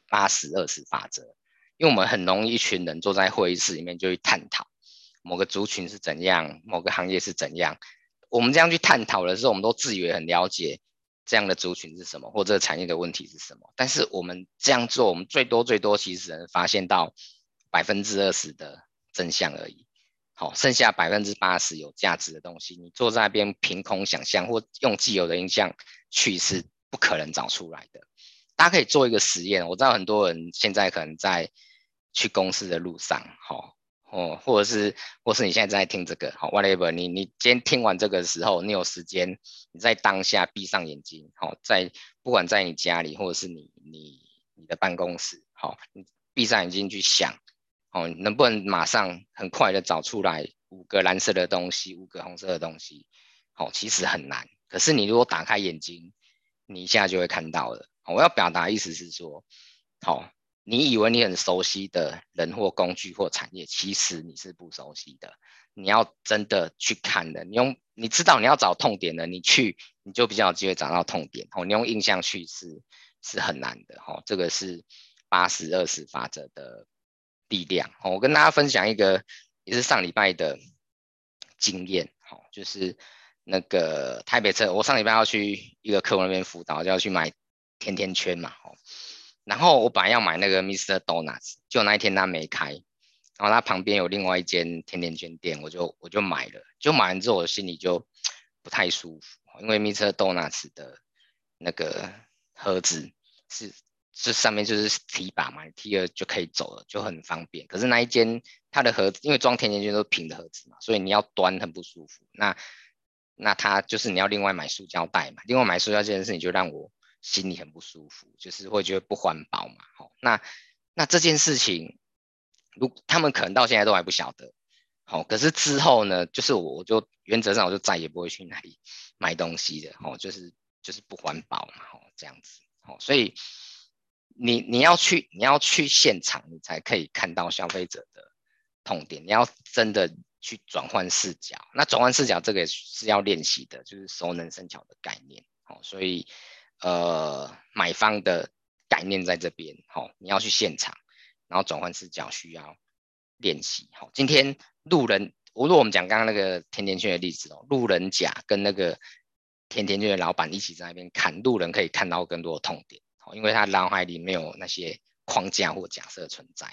八十二十法则？因为我们很容易一群人坐在会议室里面就去探讨某个族群是怎样，某个行业是怎样。我们这样去探讨的时候，我们都自以为很了解这样的族群是什么，或这个产业的问题是什么。但是我们这样做，我们最多最多其实能发现到百分之二十的真相而已。好，剩下百分之八十有价值的东西，你坐在那边凭空想象或用既有的印象去是不可能找出来的。大家可以做一个实验，我知道很多人现在可能在去公司的路上，好。哦或者是，或是你现在正在听这个，好，whatever，你你今天听完这个的时候，你有时间，你在当下闭上眼睛，好，在不管在你家里，或者是你你你的办公室，好，你闭上眼睛去想，哦，能不能马上很快的找出来五个蓝色的东西，五个红色的东西，好，其实很难，可是你如果打开眼睛，你一下就会看到了。我要表达意思是说，好。你以为你很熟悉的人或工具或产业，其实你是不熟悉的。你要真的去看的，你用你知道你要找痛点的，你去你就比较有机会找到痛点。哦，你用印象去是是很难的。哈，这个是八十二十法则的力量。哦，我跟大家分享一个也是上礼拜的经验。好，就是那个台北车，我上礼拜要去一个客户那边辅导，就要去买甜甜圈嘛。然后我本来要买那个 Mr. Donuts，就那一天他没开，然后他旁边有另外一间甜甜圈店，我就我就买了。就买完之后，我心里就不太舒服，因为 Mr. Donuts 的那个盒子是这上面就是提把嘛，提了就可以走了，就很方便。可是那一间它的盒子，因为装甜甜圈都是平的盒子嘛，所以你要端很不舒服。那那它就是你要另外买塑胶袋嘛，另外买塑胶这件事情就让我。心里很不舒服，就是会觉得不环保嘛。好，那那这件事情，如他们可能到现在都还不晓得。好，可是之后呢，就是我我就原则上我就再也不会去那里买东西的。好，就是就是不环保嘛。好，这样子。好，所以你你要去你要去现场，你才可以看到消费者的痛点。你要真的去转换视角，那转换视角这个也是要练习的，就是熟能生巧的概念。好，所以。呃，买方的概念在这边，好、你要去现场，然后转换视角需要练习。好、今天路人，如果我们讲刚刚那个甜甜圈的例子哦，路人甲跟那个甜甜圈的老板一起在那边看，路人可以看到更多的痛点，好、哦，因为他脑海里没有那些框架或假设存在，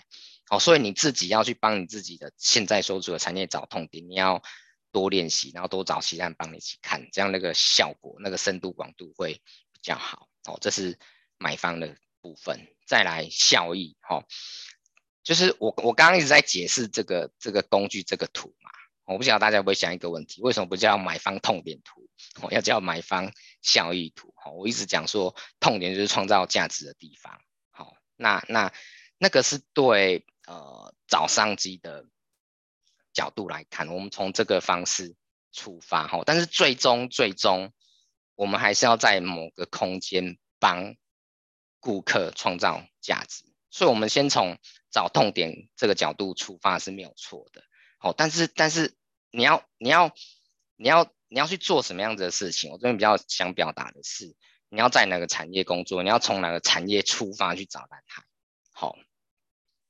好、哦，所以你自己要去帮你自己的现在所处的产业找痛点，你要多练习，然后多找其他人帮你一起看，这样那个效果、那个深度广度会。比较好哦，这是买方的部分。再来效益，哈、就是我我刚刚一直在解释这个这个工具这个图嘛，我不晓得大家会不会想一个问题，为什么不叫买方痛点图，哦、要叫买方效益图？哈、我一直讲说痛点就是创造价值的地方。好、那那那个是对呃找商机的角度来看，我们从这个方式出发，哈、但是最终最终。我们还是要在某个空间帮顾客创造价值，所以，我们先从找痛点这个角度出发是没有错的。好，但是，但是你要，你要，你要，你要去做什么样子的事情？我这边比较想表达的是，你要在哪个产业工作？你要从哪个产业出发去找蓝海？好，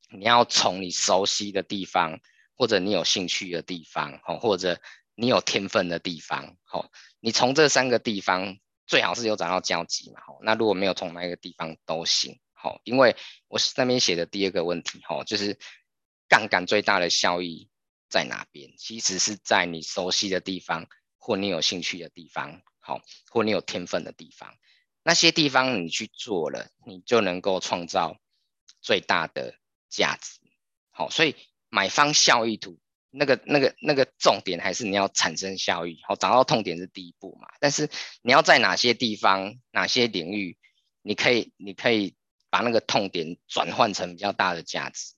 你要从你熟悉的地方，或者你有兴趣的地方，好，或者。你有天分的地方，好，你从这三个地方最好是有找到交集嘛，好，那如果没有从那个地方都行，好，因为我是那边写的第二个问题，哈，就是杠杆最大的效益在哪边？其实是在你熟悉的地方，或你有兴趣的地方，好，或你有天分的地方，那些地方你去做了，你就能够创造最大的价值，好，所以买方效益图。那个、那个、那个重点还是你要产生效益，好，找到痛点是第一步嘛。但是你要在哪些地方、哪些领域，你可以、你可以把那个痛点转换成比较大的价值，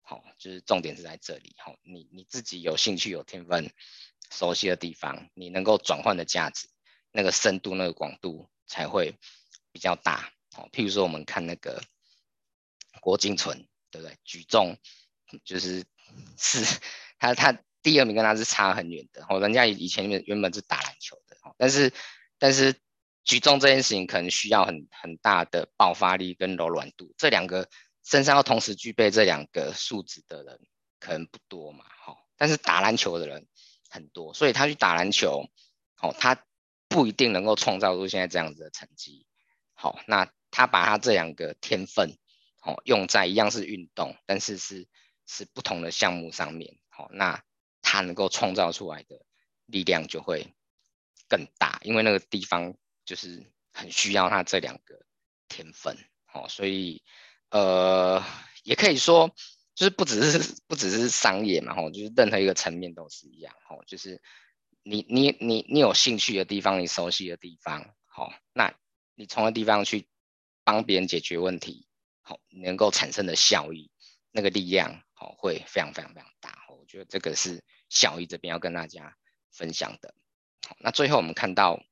好，就是重点是在这里，好，你你自己有兴趣、有天分、熟悉的地方，你能够转换的价值，那个深度、那个广度才会比较大，好，譬如说我们看那个郭精存，对不对？举重就是是。他他第二名跟他是差很远的，哦，人家以前原本是打篮球的哦，但是但是举重这件事情可能需要很很大的爆发力跟柔软度，这两个身上要同时具备这两个素质的人可能不多嘛，哈，但是打篮球的人很多，所以他去打篮球，哦，他不一定能够创造出现在这样子的成绩，好，那他把他这两个天分，哦，用在一样是运动，但是是是不同的项目上面，好，那他能够创造出来的力量就会更大，因为那个地方就是很需要他这两个天分，好，所以呃，也可以说就是不只是不只是商业嘛，吼，就是任何一个层面都是一样，吼，就是你你你你有兴趣的地方，你熟悉的地方，好，那你从那地方去帮别人解决问题。好，能够产生的效益，那个力量，好，会非常非常非常大。就这个是效益这边要跟大家分享的。好，那最后我们看到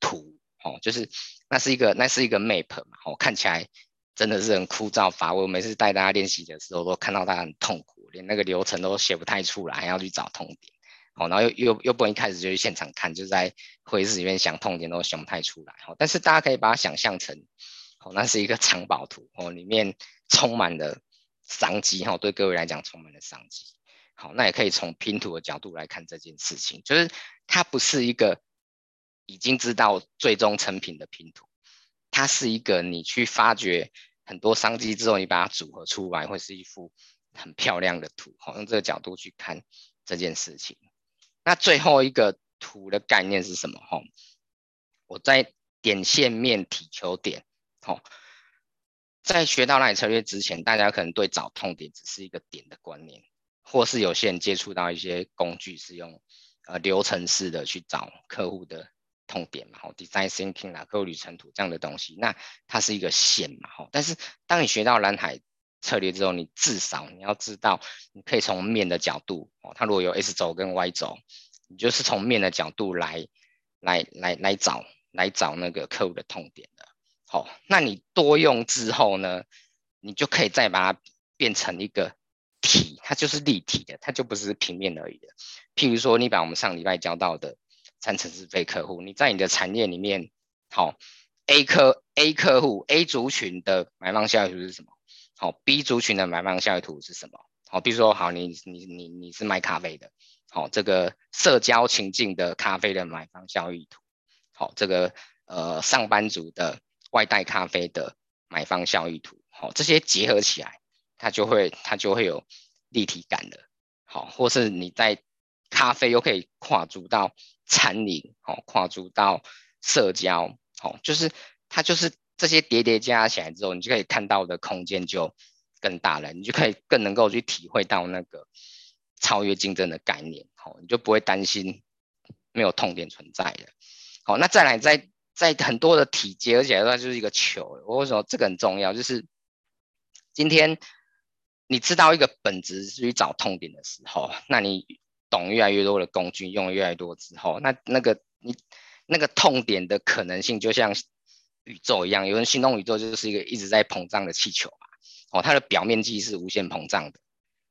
图，哦，就是那是一个那是一个 map 嘛，哦，看起来真的是很枯燥乏味。我每次带大家练习的时候，都看到他很痛苦，连那个流程都写不太出来，还要去找痛点。好，然后又又又不能一开始就去现场看，就在会议室里面想痛点都想不太出来。好，但是大家可以把它想象成。哦，那是一个藏宝图哦，里面充满了商机哈，对各位来讲充满了商机。好，那也可以从拼图的角度来看这件事情，就是它不是一个已经知道最终成品的拼图，它是一个你去发掘很多商机之后，你把它组合出来，会是一幅很漂亮的图。好，用这个角度去看这件事情。那最后一个图的概念是什么？哈，我在点线面体球点。好，在学到蓝海策略之前，大家可能对找痛点只是一个点的观念，或是有些人接触到一些工具是用呃流程式的去找客户的痛点嘛，好，design thinking 啦，客户旅程图这样的东西，那它是一个线嘛，好，但是当你学到蓝海策略之后，你至少你要知道，你可以从面的角度，哦，它如果有 S 轴跟 Y 轴，你就是从面的角度来来来来找来找那个客户的痛点的。好，那你多用之后呢，你就可以再把它变成一个体，它就是立体的，它就不是平面而已的。譬如说，你把我们上礼拜教到的三层次非客户，你在你的产业里面，好，A 客 A 客户 A 族群的买方效益图是什么？好，B 族群的买方效益图是什么？好，比如说，好，你你你你是卖咖啡的，好，这个社交情境的咖啡的买方效益图，好，这个呃上班族的。外带咖啡的买方效益图，好，这些结合起来，它就会它就会有立体感的，好，或是你在咖啡又可以跨足到餐饮，好，跨足到社交，好，就是它就是这些叠叠加起来之后，你就可以看到的空间就更大了，你就可以更能够去体会到那个超越竞争的概念，好，你就不会担心没有痛点存在的，好，那再来在。在很多的体结合起来的话，就是一个球。我为什么这个很重要？就是今天你知道一个本质是去找痛点的时候，那你懂越来越多的工具，用越来越多之后，那那个你那个痛点的可能性就像宇宙一样。有人形容宇宙就是一个一直在膨胀的气球嘛，哦，它的表面积是无限膨胀的。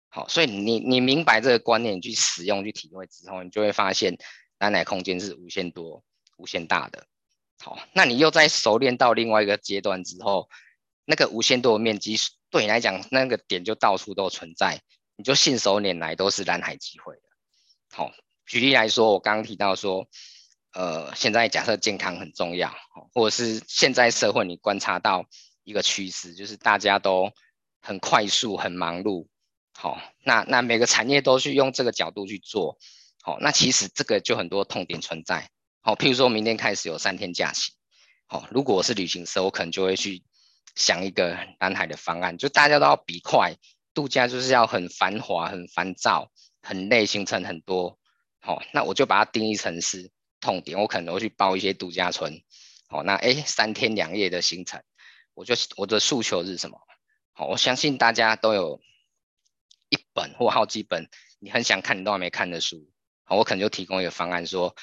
好，所以你你明白这个观念，你去使用去体会之后，你就会发现单奶空间是无限多、无限大的。好，那你又在熟练到另外一个阶段之后，那个无限多的面积对你来讲，那个点就到处都存在，你就信手拈来都是蓝海机会的。好，举例来说，我刚刚提到说，呃，现在假设健康很重要，或者是现在社会你观察到一个趋势，就是大家都很快速、很忙碌。好，那那每个产业都去用这个角度去做，好，那其实这个就很多痛点存在。好，譬如说明天开始有三天假期，好，如果我是旅行社，我可能就会去想一个南海的方案，就大家都要比快，度假就是要很繁华、很烦躁、很累，行程很多，好，那我就把它定义成是痛点，我可能会去包一些度假村，好，那诶三天两夜的行程，我就我的诉求是什么？好，我相信大家都有一本或好几本你很想看你都还没看的书，好，我可能就提供一个方案说。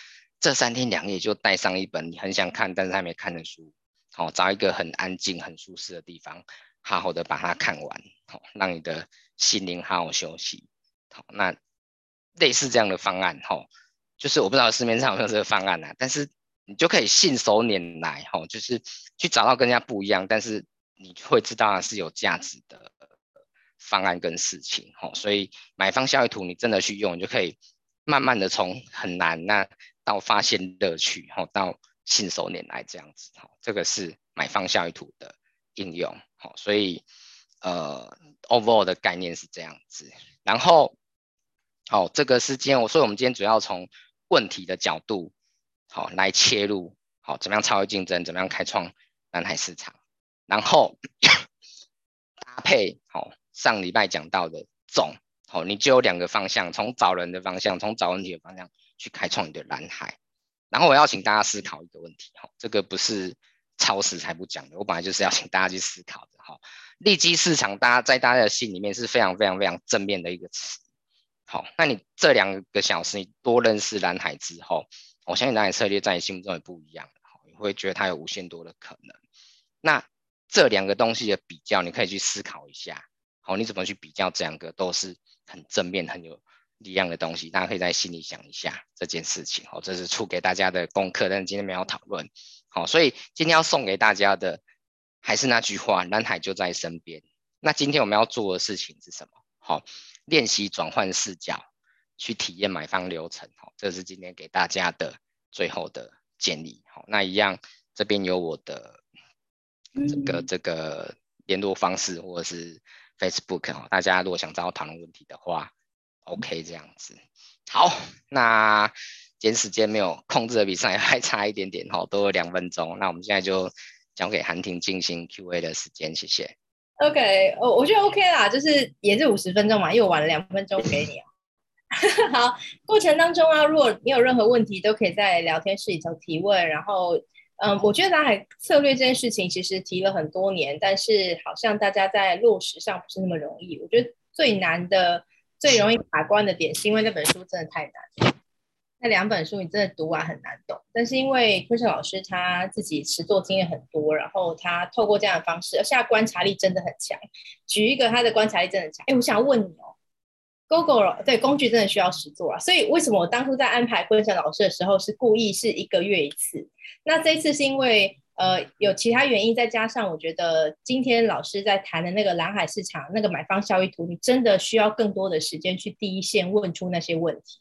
这三天两夜就带上一本你很想看但是还没看的书，哦，找一个很安静、很舒适的地方，好好的把它看完，好，让你的心灵好好休息。好，那类似这样的方案哈，就是我不知道市面上有没有这个方案啊，但是你就可以信手拈来哈，就是去找到跟人家不一样，但是你会知道是有价值的方案跟事情哈，所以买方效益图你真的去用，你就可以慢慢的从很难那到发现乐趣哈，到信手拈来这样子哈，这个是买方效益图的应用好，所以呃 overall 的概念是这样子，然后。好，这个是今天我，所以我们今天主要从问题的角度，好来切入，好，怎么样超越竞争，怎么样开创蓝海市场，然后搭配好上礼拜讲到的总，好，你就有两个方向，从找人的方向，从找问题的方向去开创你的蓝海。然后我要请大家思考一个问题，哈，这个不是超时才不讲的，我本来就是要请大家去思考的，哈，利基市场，大家在大家的心里面是非常非常非常正面的一个词。好，那你这两个小时你多认识蓝海之后，我相信蓝海策略在你心目中也不一样，好，你会觉得它有无限多的可能。那这两个东西的比较，你可以去思考一下，好，你怎么去比较这两个都是很正面、很有力量的东西？大家可以在心里想一下这件事情，哦，这是出给大家的功课，但是今天没有讨论，好，所以今天要送给大家的还是那句话，蓝海就在身边。那今天我们要做的事情是什么？好。练习转换视角，去体验买方流程，好，这是今天给大家的最后的建议，好，那一样这边有我的这个这个联络方式或者是 Facebook，哦，大家如果想找我讨论问题的话，OK 这样子，好，那今天时间没有控制的比赛还 差一点点，哈，多了两分钟，那我们现在就交给韩婷进行 QA 的时间，谢谢。OK，我我觉得 OK 啦，就是也是五十分钟嘛，因为我晚了两分钟给你啊。好，过程当中啊，如果你有任何问题，都可以在聊天室里头提问。然后，嗯，我觉得南海策略这件事情其实提了很多年，但是好像大家在落实上不是那么容易。我觉得最难的、最容易卡关的点，是因为那本书真的太难。那两本书你真的读完很难懂，但是因为昆胜老师他自己实作经验很多，然后他透过这样的方式，而且他观察力真的很强。举一个他的观察力真的很强，哎，我想问你哦，Google 对工具真的需要实作啊，所以为什么我当初在安排昆胜老师的时候是故意是一个月一次？那这一次是因为呃有其他原因，再加上我觉得今天老师在谈的那个蓝海市场那个买方效益图，你真的需要更多的时间去第一线问出那些问题。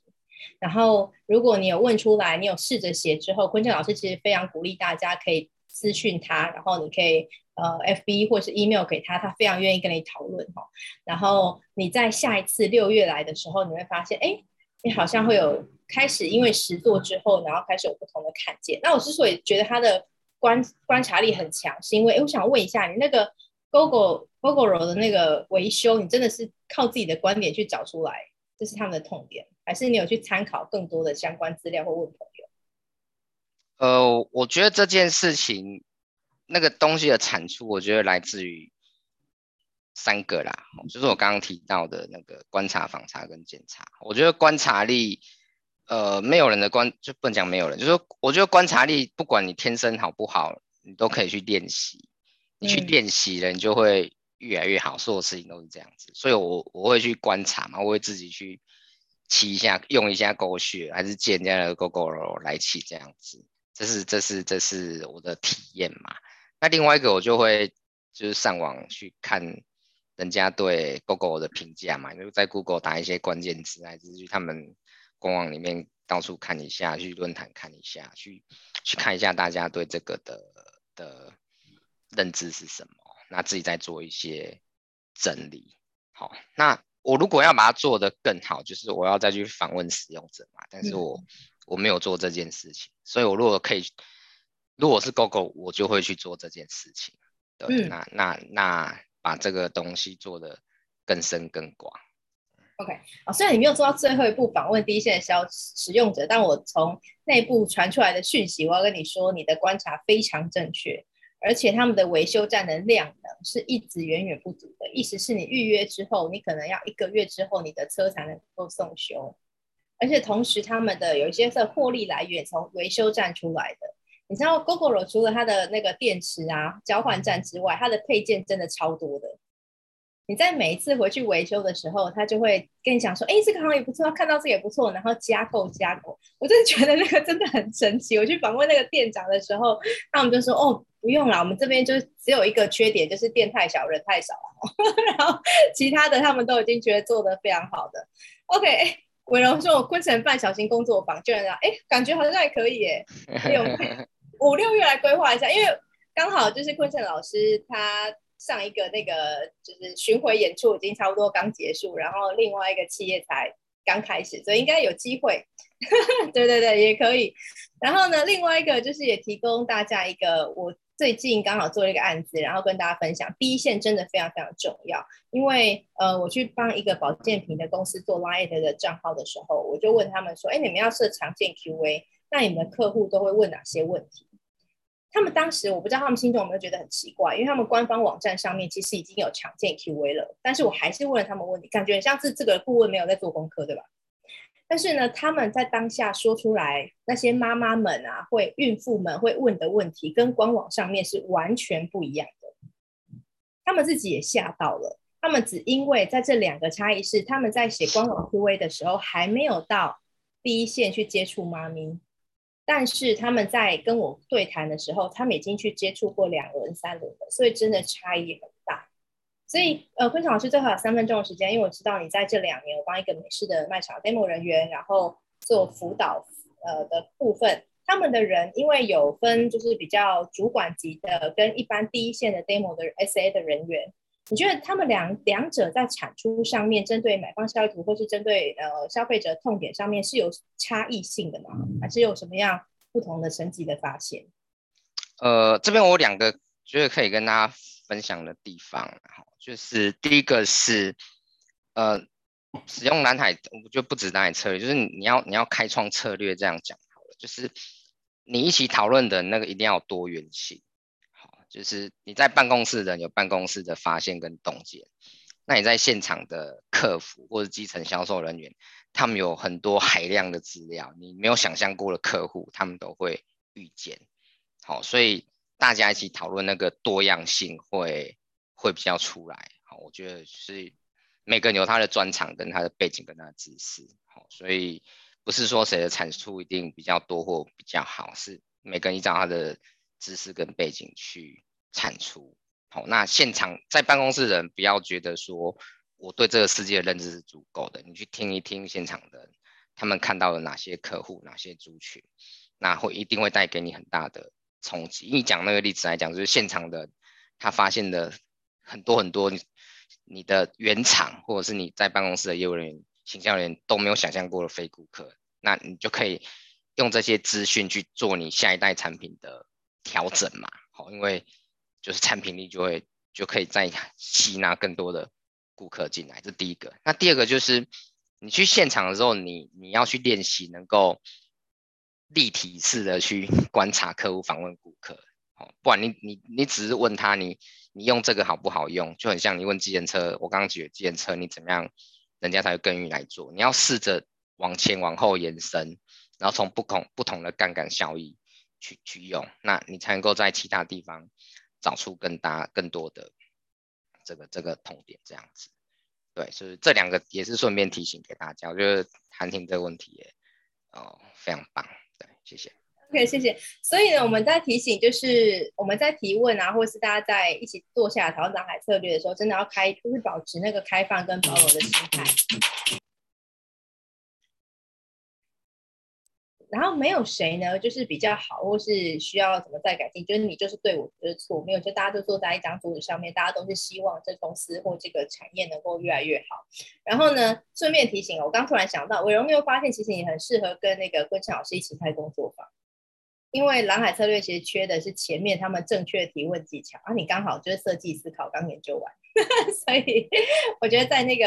然后，如果你有问出来，你有试着写之后，坤正老师其实非常鼓励大家可以私讯他，然后你可以呃 FB 或是 email 给他，他非常愿意跟你讨论哈。然后你在下一次六月来的时候，你会发现，哎，你好像会有开始因为实做之后，然后开始有不同的看见。那我之所以觉得他的观观察力很强，是因为，我想问一下，你那个 Gogo Gogoro 的那个维修，你真的是靠自己的观点去找出来，这是他们的痛点。还是你有去参考更多的相关资料或问朋友？呃，我觉得这件事情那个东西的产出，我觉得来自于三个啦，就是我刚刚提到的那个观察、访查跟检查。我觉得观察力，呃，没有人的观就不能讲没有人，就是说，我觉得观察力不管你天生好不好，你都可以去练习。你去练习了，你就会越来越好。所有事情都是这样子，所以我我会去观察嘛，我会自己去。骑一下，用一下狗血，还是借人家的 Gogoro 来骑这样子，这是这是这是我的体验嘛。那另外一个我就会就是上网去看人家对 Gogoro 的评价嘛，就在 Google 打一些关键词，还是去他们官网里面到处看一下，去论坛看一下，去去看一下大家对这个的的认知是什么，那自己再做一些整理。好，那。我如果要把它做得更好，就是我要再去访问使用者嘛。但是我、嗯、我没有做这件事情，所以我如果可以，如果是 Gogo，我就会去做这件事情。对，嗯、那那那把这个东西做得更深更广。OK，啊，虽然你没有做到最后一步访问第一线的消使用者，但我从内部传出来的讯息，我要跟你说，你的观察非常正确。而且他们的维修站的量能是一直远远不足的，意思是你预约之后，你可能要一个月之后，你的车才能够送修。而且同时，他们的有一些是获利来源从维修站出来的。你知道，Gogoro 除了它的那个电池啊、交换站之外，它的配件真的超多的。你在每一次回去维修的时候，他就会跟你讲说：“哎，这个好像也不错，看到这个也不错。”然后加购加购，我真的觉得那个真的很神奇。我去访问那个店长的时候，他们就说：“哦，不用了，我们这边就只有一个缺点，就是店太小，人太少了。然后其他的他们都已经觉得做得非常好的。”OK，伟荣说：“我昆城办小型工作坊，就这样，哎，感觉好像还可以耶。有五六月来规划一下，因为刚好就是昆城老师他。”上一个那个就是巡回演出已经差不多刚结束，然后另外一个企业才刚开始，所以应该有机会。对对对，也可以。然后呢，另外一个就是也提供大家一个，我最近刚好做了一个案子，然后跟大家分享，第一线真的非常非常重要。因为呃，我去帮一个保健品的公司做 Line 的账号的时候，我就问他们说：“哎，你们要设常见 QA，那你们客户都会问哪些问题？”他们当时我不知道他们心中有没有觉得很奇怪，因为他们官方网站上面其实已经有常见 QA 了，但是我还是问了他们问题，感觉很像是这个顾问没有在做功课，对吧？但是呢，他们在当下说出来，那些妈妈们啊，会孕妇们会问的问题，跟官网上面是完全不一样的。他们自己也吓到了，他们只因为在这两个差异是，他们在写官网 QA 的时候还没有到第一线去接触妈咪。但是他们在跟我对谈的时候，他们已经去接触过两轮、三轮了，所以真的差异很大。所以，呃，昆城老师最后有三分钟的时间，因为我知道你在这两年，我帮一个美式的卖场 demo 人员，然后做辅导，呃的部分，他们的人因为有分，就是比较主管级的，跟一般第一线的 demo 的 SA 的人员。你觉得他们两两者在产出上面，针对买方效益图或是针对呃消费者痛点上面是有差异性的吗？还是有什么样不同的升级的发现？呃，这边我有两个觉得可以跟大家分享的地方，就是第一个是呃使用蓝海，我觉得不止蓝海策略，就是你要你要开创策略这样讲好了，就是你一起讨论的那个一定要多元性。就是你在办公室的人有办公室的发现跟洞见，那你在现场的客服或者基层销售人员，他们有很多海量的资料，你没有想象过的客户，他们都会遇见。好，所以大家一起讨论那个多样性会会比较出来。好，我觉得是每个人有他的专长跟他的背景跟他的知识。好，所以不是说谁的产出一定比较多或比较好，是每个人依照他的。知识跟背景去产出，好，那现场在办公室的人不要觉得说我对这个世界的认知是足够的，你去听一听现场的，他们看到了哪些客户、哪些族群，那会一定会带给你很大的冲击。你讲那个例子来讲，就是现场的他发现的很多很多你的原厂或者是你在办公室的业务人员、行销人员都没有想象过的非顾客，那你就可以用这些资讯去做你下一代产品的。调整嘛，好，因为就是产品力就会就可以再吸纳更多的顾客进来，这第一个。那第二个就是你去现场的时候，你你要去练习能够立体式的去观察客户、访问顾客，好，不然你你你只是问他你你用这个好不好用，就很像你问计程车，我刚刚举的计程车你怎么样，人家才会更愿意来做。你要试着往前往后延伸，然后从不同不同的杠杆效益。去去用，那你才能够在其他地方找出更大、更多的这个这个痛点，这样子。对，所以这两个也是顺便提醒给大家。我觉得涵婷这个问题也哦非常棒，对，谢谢。OK，谢谢。所以呢，我们在提醒，就是我们在提问啊，或是大家在一起坐下来讨论海策略的时候，真的要开，就是保持那个开放跟包容的心态。然后没有谁呢，就是比较好，或是需要怎么再改进，就是你就是对，我就是错，没有，就大家都坐在一张桌子上面，大家都是希望这公司或这个产业能够越来越好。然后呢，顺便提醒我刚突然想到，伟荣又发现其实你很适合跟那个昆晨老师一起开工作坊。因为蓝海策略其实缺的是前面他们正确的提问技巧，啊，你刚好就是设计思考刚研究完，所以我觉得在那个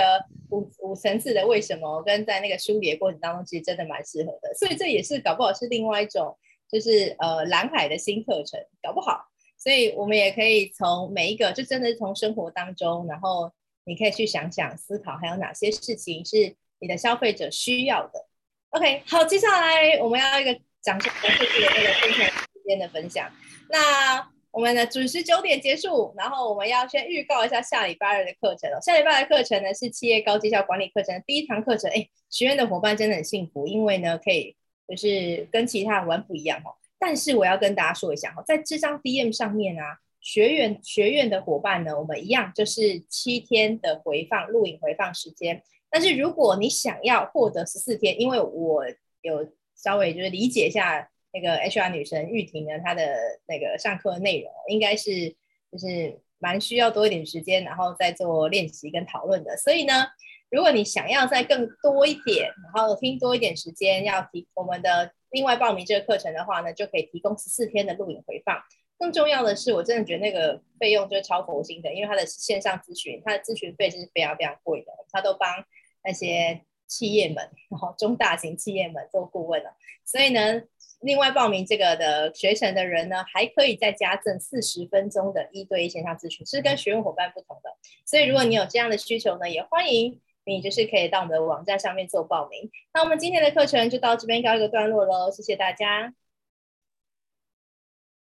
五五层次的为什么跟在那个梳理的过程当中，其实真的蛮适合的，所以这也是搞不好是另外一种就是呃蓝海的新课程，搞不好，所以我们也可以从每一个就真的是从生活当中，然后你可以去想想思考，还有哪些事情是你的消费者需要的。OK，好，接下来我们要一个。讲一下这次的那个分享时间的分享。那我们的准时九点结束，然后我们要先预告一下下礼拜二的课程哦。下礼拜二的课程呢是企业高绩效管理课程第一堂课程。哎，学院的伙伴真的很幸福，因为呢可以就是跟其他人玩不一样哦。但是我要跟大家说一下哈，在这张 DM 上面啊，学员学院的伙伴呢，我们一样就是七天的回放录影回放时间。但是如果你想要获得十四天，因为我有稍微就是理解一下。那个 HR 女神玉婷呢，她的那个上课内容应该是就是蛮需要多一点时间，然后再做练习跟讨论的。所以呢，如果你想要再更多一点，然后听多一点时间，要提我们的另外报名这个课程的话呢，就可以提供十四天的录影回放。更重要的是，我真的觉得那个费用就是超佛心的，因为他的线上咨询，他的咨询费是非常非常贵的，他都帮那些企业们，然后中大型企业们做顾问了。所以呢。另外报名这个的学程的人呢，还可以再加赠四十分钟的一对一线上咨询，是跟学员伙伴不同的。所以如果你有这样的需求呢，也欢迎你就是可以到我们的网站上面做报名。那我们今天的课程就到这边告一个段落喽，谢谢大家。